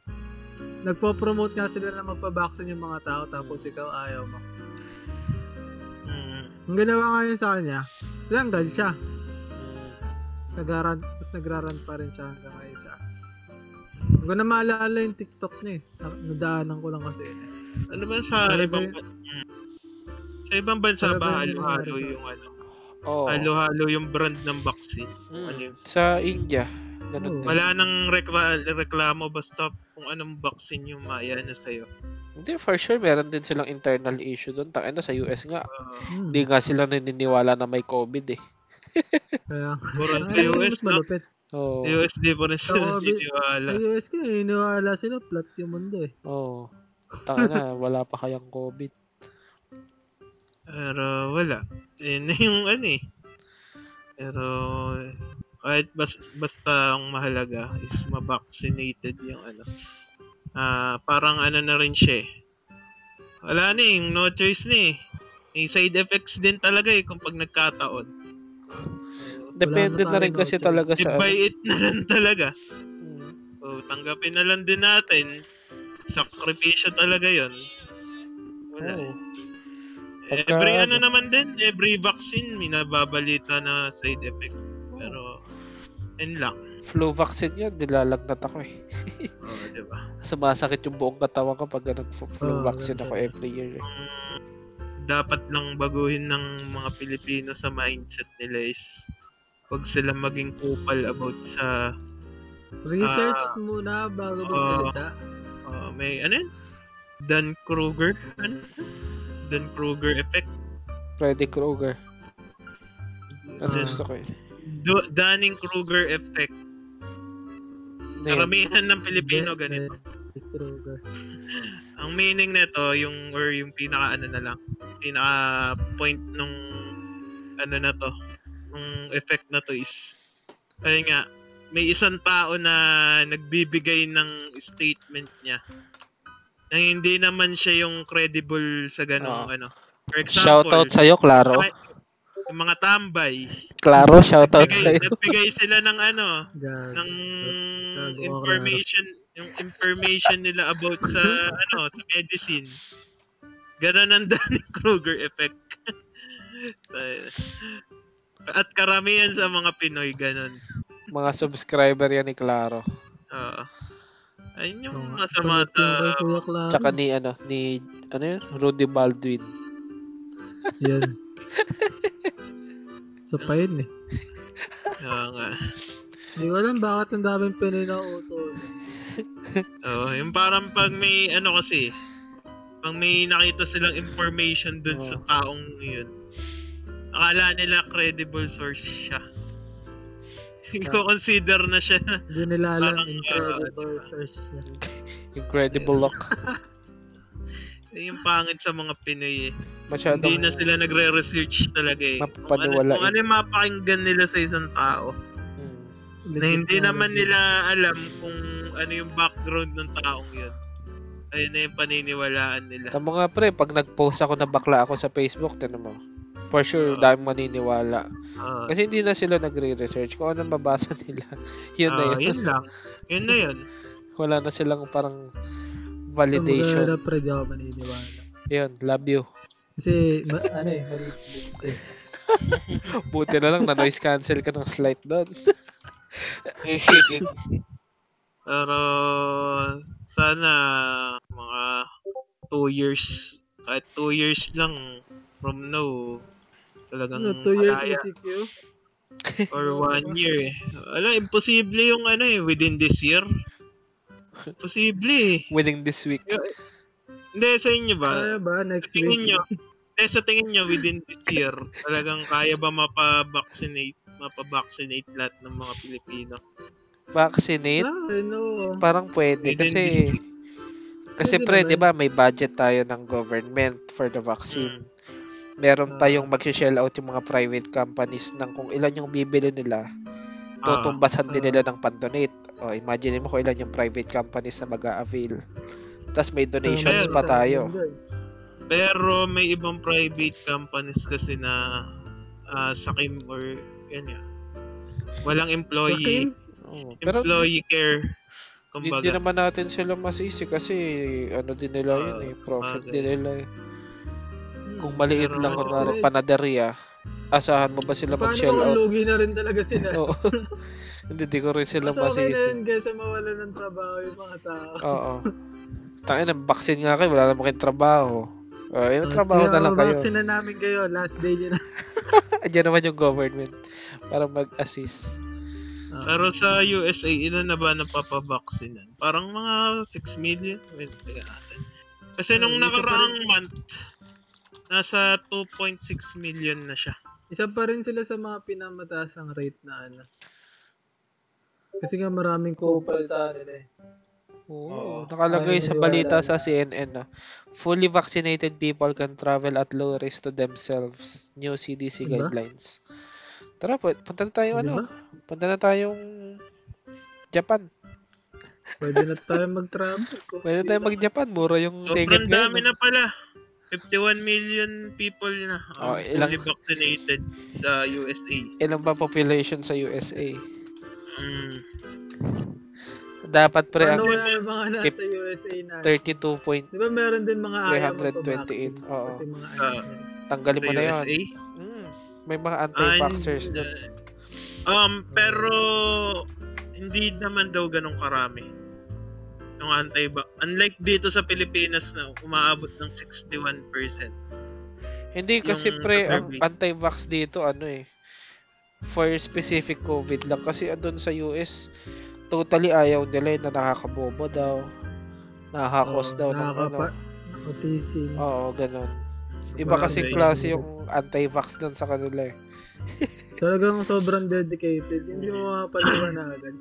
nagpo-promote nga sila na magpa-vaccine yung mga tao tapos ikaw ayaw mo. Mm. Ang ginawa nga yun sa kanya, langgal siya. Nagarant, tapos nagrarant pa rin siya hanggang ngayon sa Hindi ko na maalala yung TikTok niya eh. Na- Nadaanan ko lang kasi. Ano ba sa Talaga ibang ban- Mm. Sa ibang bansa ba halo-halo yung ano? Oo. Halo-halo yung brand ng vaccine. Mm. Ano yun? Sa India. Ganun din. Wala nang rekla- reklamo basta kung anong vaccine yung mayan na sa'yo. Hindi, for sure, meron din silang internal issue doon. Tangin na sa US nga. Uh, Hmm. Hindi nga sila naniniwala na may COVID eh. Kaya, Puro Ang sa US, no? malupit. Oo. US, di pa rin sila naniniwala. Sa US ka, eh, iniwala sila, flat yung mundo eh. Oo. Tangin na, wala pa kayang COVID. Pero wala. Yun na yung ano eh. Pero kahit bas, basta ang mahalaga is ma-vaccinated yung ano. Ah, parang ano na rin siya eh. Wala na eh, yung no choice na eh. May side effects din talaga eh kung pag nagkataon. Depende na na rin kasi no talaga sa by it na lang talaga. Mm. So, tanggapin na lang din natin. Sakripisyo talaga yon. Wala. Oo. Eh, Pagka every ano ano- naman din, every vaccine may nababalita na side effect. Pero, yun lang. Flu vaccine yan, nilalagnat ako eh. Oo, di ba? Sumasakit yung buong katawan ko pag ganun flu Oo, vaccine ako every year. eh. Ang dapat lang baguhin ng mga Pilipino sa mindset nila is huwag sila maging kupal about sa Research Ah. muna bago magsalita. uh, may ano yun? Dan Kruger? Ano? Dan Kruger effect? Freddy Krueger. Mas Ah. gusto ko eh. Do- Dunning-Kruger effect. Na yun. Karamihan ng Pilipino ganito. Kruger. Ang meaning nito, yung or yung pinaka ano na lang, pinaka point nung ano na to, nung effect na to is ayun nga, may isang tao na nagbibigay ng statement niya na hindi naman siya yung credible sa ganong Oo. ano. For example, Shoutout sa'yo, Claro. yung mga tambay, Claro, shoutout nagbigay, sa'yo. nagbigay sila ng ano, ng information yung information nila about sa ano sa medicine ganun ang Dunning-Kruger effect at karamihan sa mga Pinoy ganun Mga subscriber yan ni Claro. oo ayun yung Oo, masama kulit yung kay ta Kuya Claro. Tsaka ni ano, ni ano yun? Rudy Baldwin. Yan. So pa yun eh. oo nga Hindi ko alam bakit ang daming Pinoy na auto. Oo yung parang pag may ano kasi pag may nakita silang information dun sa Oo. taong yun akala nila credible source siya ko consider na siya Hindi nila alam Parang, incredible search niya. Incredible look. yung pangit sa mga Pinoy eh. Masyadong Hindi na sila nagre-research talaga eh. Kung ano, Mapapaniwala kung ano yung mapakinggan nila sa isang tao Mm. na hindi naman nila alam kung ano yung background ng taong yun. Ayun na yung paniniwalaan nila. Tama nga pre, pag nag-post ako na bakla ako sa Facebook, tinan mo. For sure, Oo. daming maniniwala. Ah, Kasi hindi na sila nagre-research kung anong mabasa nila. yun na ah, yun. yun lang. Yun na yun. Wala na silang parang Validation. Maganda pre, di ako maniniwala. Yun, love you. Kasi, ma- ano eh, eh. Buti na lang na noise cancel ka ng slight doon. Pero sana mga 2 years kahit 2 years lang from now talagang Ano, two years malaya. ECQ? or one year eh. Wala, imposible yung ano eh, within this year. Imposible eh. Winning this week. Hindi, sa inyo ba? Kaya ba? Next sa tingin week? nyo, eh, sa tingin nyo within this year, talagang kaya ba mapa-vaccinate, mapa-vaccinate lahat ng mga Pilipino? Vaccinate? Akin, oo. Parang pwede kasi this kasi Pwede pre. 'di ba, may budget tayo ng government for the vaccine. Mm. Meron pa Ah. yung mag-shell out yung mga private companies ng kung ilan yung bibili nila tutumbasan din Ah. nila ng pandonate. O, imagine mo kung ilan yung private companies na mag-a-avail. Tapos may donations Sa- pa sa tayo. Pero may ibang private companies kasi na ah, sakim or yan nga. Walang employee, Rakim? Oo. Pero employee care. hindi Kumbaga. din naman natin sila masisi kasi ano din nila yun Ah, eh. Profit din nila eh. Hmm. Kung maliit Pero- lang kunwari panaderia, asahan mo ba sila Paano mag-shell out? lugi na rin talaga sila? Oo. Hindi di ko rin sila Mas okay na yun masisi. kaysa mawala ng trabaho yung mga tao. Oo. Tangin ng vaccine nga kayo, wala naman kayong trabaho. Uh, yung Mas trabaho na lang kayo. mabaksin na namin kayo. Last day nyo na. Andiyan naman yung government para mag-assist. Pero sa USA, ilan na ba napapabaksinan? Parang mga 6 million? Wait, teka natin. Kasi nung pa nakaraang month, nasa 2.6 million na siya. Isa pa rin sila sa mga pinamataas ang rate na ano. Kasi nga maraming kupal sa nila eh. Oo, Oo. nakalagay sa balita sa CNN na fully vaccinated people can travel at low risk to themselves. New CDC Diba? guidelines. Tara, pu- punta na tayo ano? Diba? Punta na tayong Japan. Pwede na tayo mag-travel. Pwede hindi tayo mag-Japan. Mura yung Sobrang ticket dami ngayon. na pala. 51 million people na Oh, um, ilang- fully vaccinated sa USA. Ilan ba population sa USA? Mm. Dapat pre Ano ang yung mga nasa USA na? 32 point. Di ba meron din mga ayaw 328, magpabaksin? oo. Pati mga ayaw. Tanggalin Sa mo na USA. yun. May mga anti-vaxxers doon. Um, pero hindi naman daw ganun karami. Yung anti Unlike dito sa Pilipinas na umaabot ng 61%. Hindi kasi yung pre, ang anti-vax dito ano eh. For specific COVID lang. Kasi doon sa US, totally ayaw nila yun na nakakabobo daw. Nakakakos Oo, daw ng ano. Oo, ganun. Iba kasi klase yung anti-vax doon sa kanila eh. Talagang sobrang dedicated. Hindi mo mapaliwanagan.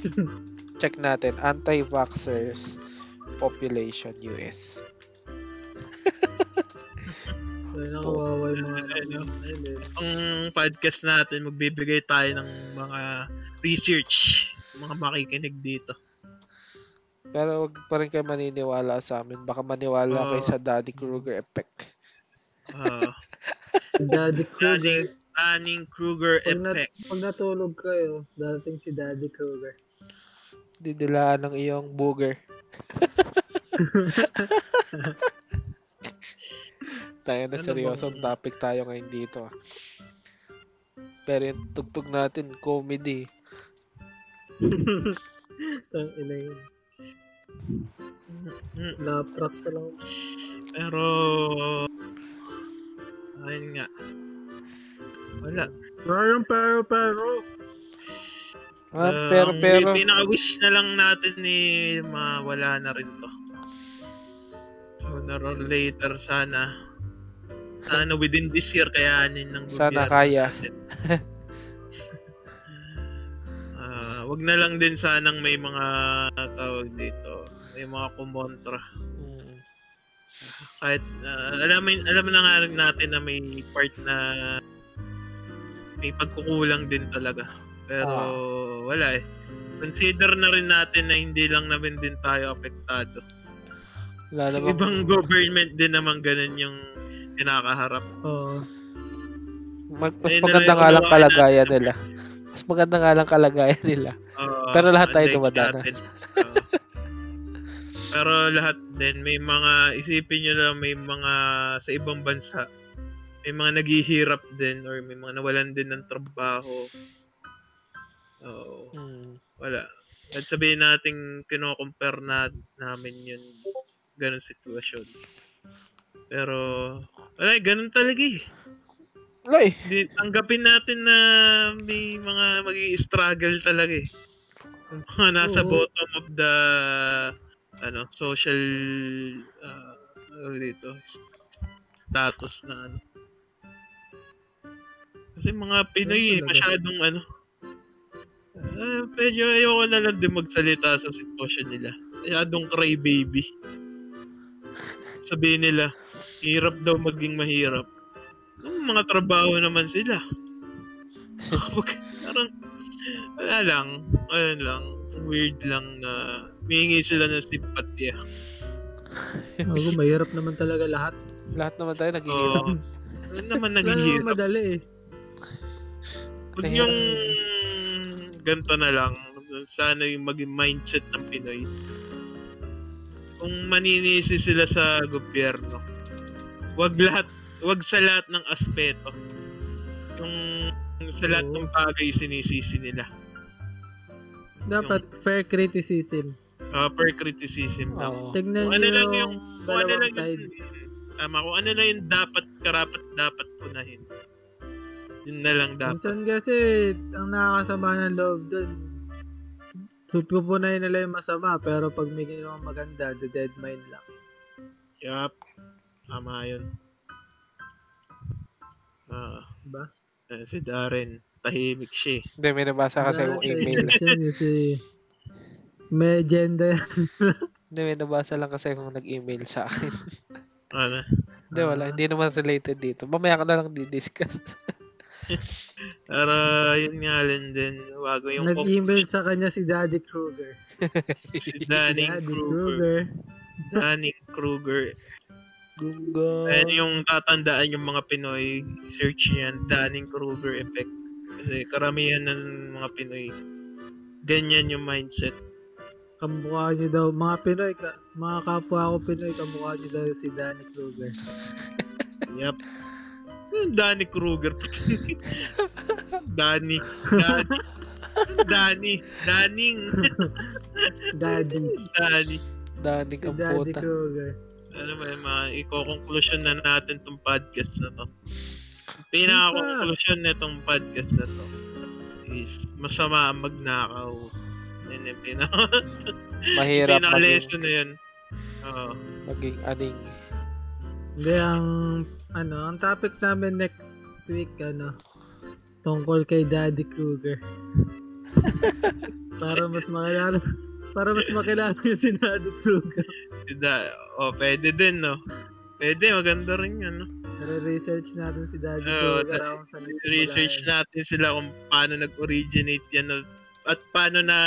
Check natin, anti-vaxxers population US. Nakawawa yung mga Ano? Eh. Ang podcast natin, magbibigay tayo ng mga research. Mga makikinig dito. Pero wag pa rin kayo maniniwala sa amin. Baka maniwala kayo Oo. sa Daddy Kruger effect. Uh, Si Daddy Kruger. Anning Kruger Pag, nat- effect. pag natulog kayo, dating si Daddy Kruger. Didilaan ng iyong booger. tayo na Ano seryosong bang- topic tayo ngayon dito. ah. Pero yung tugtog natin, comedy. Tang ina yun. Track pa lang. Pero, ayun nga. Wala. Ryan pero pero. Ah, Um, pero, pero, Pinaka-wish na lang natin ni mawala na rin to. Sooner or later, sana. Sana within this year kayanin ng Sana kaya. Ah, wag na lang din sanang may mga tawag dito, may mga kumontra. Mm, Kahit ah, alam alam na nga natin na may part na may pagkukulang din talaga. Pero Ah. wala eh. Consider na rin natin na hindi lang naman din tayo apektado. namang, ibang government din naman ganun yung kinakaharap. Oo. mag, mas Ayun na maganda nga lang kalagayan nila. Mas maganda nga lang kalagayan nila. Oo, Pero lahat tayo dumadanas. Pero lahat din, may mga, isipin nyo lang, may mga, sa ibang bansa, may mga naghihirap din or may mga nawalan din ng trabaho. Oo, Mm. wala. At sabihin natin, kino-compare na, namin yun, ganun sitwasyon. Pero, wala, ganun talaga eh. Wala eh. Di, tanggapin natin na may mga mag struggle talaga eh. Yung mga nasa Oo. bottom of the ano, social uh, ano dito, status na ano. Kasi mga Pinoy eh, masyadong ano, ah, medyo ayoko na lang din magsalita sa sitwasyon nila. Masyadong cry baby. Sabihin nila, hirap daw maging mahirap. Yung mga trabaho naman sila. Parang, wala lang, ano lang, weird lang na humingi sila ng simpatya. Ako, mahirap naman talaga lahat. Lahat naman tayo naghihirap. Oo. Ano naman naghihirap? madali eh. Huwag yung ganito na lang. Sana yung maging mindset ng Pinoy. Kung maninisi sila sa gobyerno, wag lahat, wag sa lahat ng aspeto. Yung sa lahat Oo. ng bagay sinisisi nila. Dapat fair criticism. Uh, per criticism lang. Oo. Tignan ano lang yung yung, kung ano lang side. yung, tama, kung ano lang yung dapat, karapat, dapat punahin. Yun na lang dapat. Minsan kasi, ang nakakasama ng loob dun, pupunayin nila yung masama, pero pag may ginawang maganda, the dead mind lang. Yup. Tama yun. Ah, Diba? eh, si Darren, tahimik siya eh. Hindi, may nabasa kasi yung email. Siya kasi, may agenda yan. Hindi, may nabasa lang kasi kung nag-email sa akin. Ano? Hindi, wala. Hindi naman related dito. Mamaya ka na lang di-discuss. Pero yun nga lang din, bago yung Nag-email sa kanya si Daddy Kruger. si Danny Daddy Kruger. Kruger. Danny Kruger. Gunga. Ayan yung tatandaan yung mga Pinoy, search yan, Danny Kruger effect. Kasi karamihan ng mga Pinoy, ganyan yung mindset. Kamukha niyo daw, mga Pinoy, ka, mga kapwa ko Pinoy, kamukha niyo daw si Danny Kruger. Yep. Danny Kruger. Danny. Danny. Danny. Daning. Daddy. Danny. Danig si Daddy. Kruger. Ano ba yung mga iko-conclusion na natin tong podcast na to. Pinaka-conclusion na tong podcast na to is masama ang magnakaw. Yan yung pinaka, Mahirap pinaka-lesson maging, na yun. Oo. maging aning. Hindi, ang, ano, ang topic namin next week, ano, tungkol kay Daddy Kruger. para mas makilala, para mas makilala niyo si Daddy Kruger. Da, oh, pwede din, no? Pwede, maganda rin yan, no? Re-research natin si Daddy Oo, Kruger. ta- Research natin sila kung paano nag-originate yan no? At paano na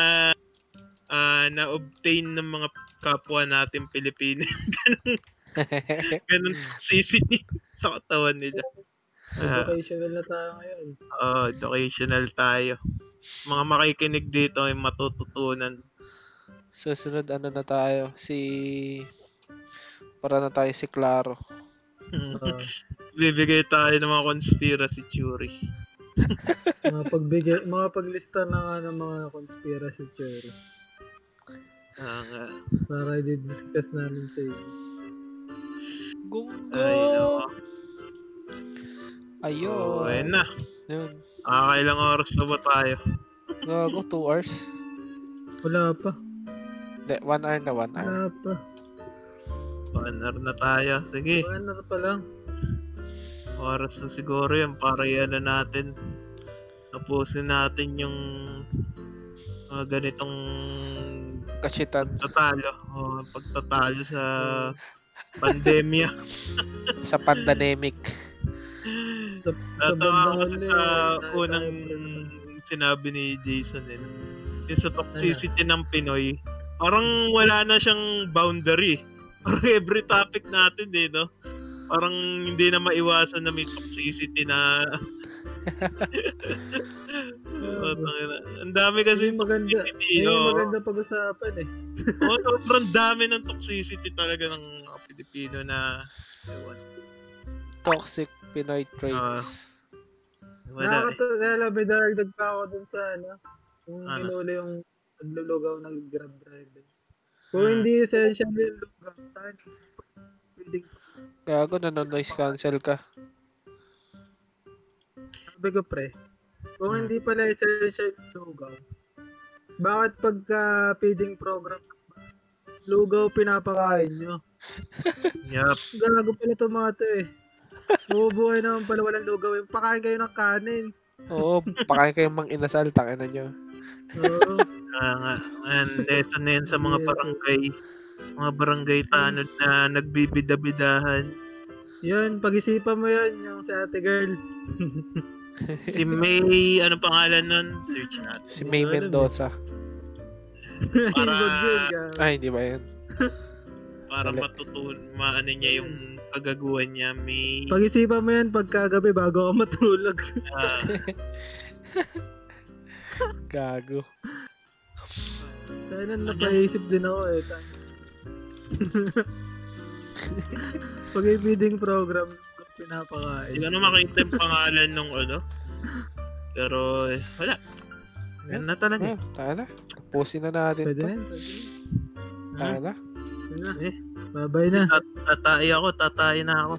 ah, na-obtain ng mga kapwa natin Pilipino. Ganun toxicity sa katawan nila. Ah, Educational na tayo ngayon. oh, educational tayo. Mga makikinig dito ay matututunan. Susunod ano na tayo? Si... Para na tayo si Claro. Oo. Bibigay tayo ng mga conspiracy theory. mga pagbigay, mga paglista na nga ng mga conspiracy theory Ah, nga. para i-discuss namin sa inyo. Gunga! Ay, nako. Ayun. Oh, ayun na. Yun. Ah, ilang oras na ba tayo? Gago, 2 hours. Wala pa. Hindi, 1 hour na 1 hour. Wala pa. One hour na tayo. Sige. Ano pa lang. Oras na siguro yan para yan natin. Tapusin natin yung mga ganitong Kashitan. tatalo. O, pagtatalo sa pandemya. Sa pandemic. Sa, sa Natawa huli, sa unang sinabi ni Jason eh. Yung sa toxicity ng Pinoy, parang wala na siyang boundary. Parang every topic natin eh, no? Parang hindi na maiwasan na may toxicity na... Ang dami kasi Yung maganda, toxicity. yung oo. maganda pag-usapan eh. Oo, sobrang dami ng toxicity talaga ng mga Pilipino na... Ewan. Toxic Pinoy traits. Wala eh. Nakakatawa, may daragdag pa ako dun sa ano, yung Ano? hinuli yung naglulugaw ng grab driver. Kung Hmm. hindi essential yung lugaw, tayo pwedeng Gago, nanonoise cancel ka. sabi ko pre, kung Hmm. hindi pala essential yung lugaw, bakit pagka feeding program, lugaw pinapakain nyo? Yup. Gago pala to mga to eh. Bubuhay naman pala walang lugaw. eh. Pakain kayo ng kanin. Oo, pakain kayong mang inasal, tangin na nyo. Oo. Nga, and lesson na yan sa mga barangay, mga barangay tanod na nagbibida-bidahan. Yun, pag-isipan mo yun, yung sa ate girl. Si May, ano pangalan nun? Search natin. Si May. Mendoza. Para-. Ay, hindi ba yan? Para matutun, maano niya yung kagaguhan niya. May, Pag-isipan mo yan pagkagabi bago ka matulog. ah, Gago. Kaya na napaisip din ako eh. Tang- Pag may feeding program, pinapakain. hindi ko makita yung pangalan nung ano. Pero, eh, wala. Yan na talaga. Ah, tayo na. Pusin na natin Pwede to. na pwede na. Tayo na. Na. Eh, Bye-bye na. tat- tatay ako, tatay na ako.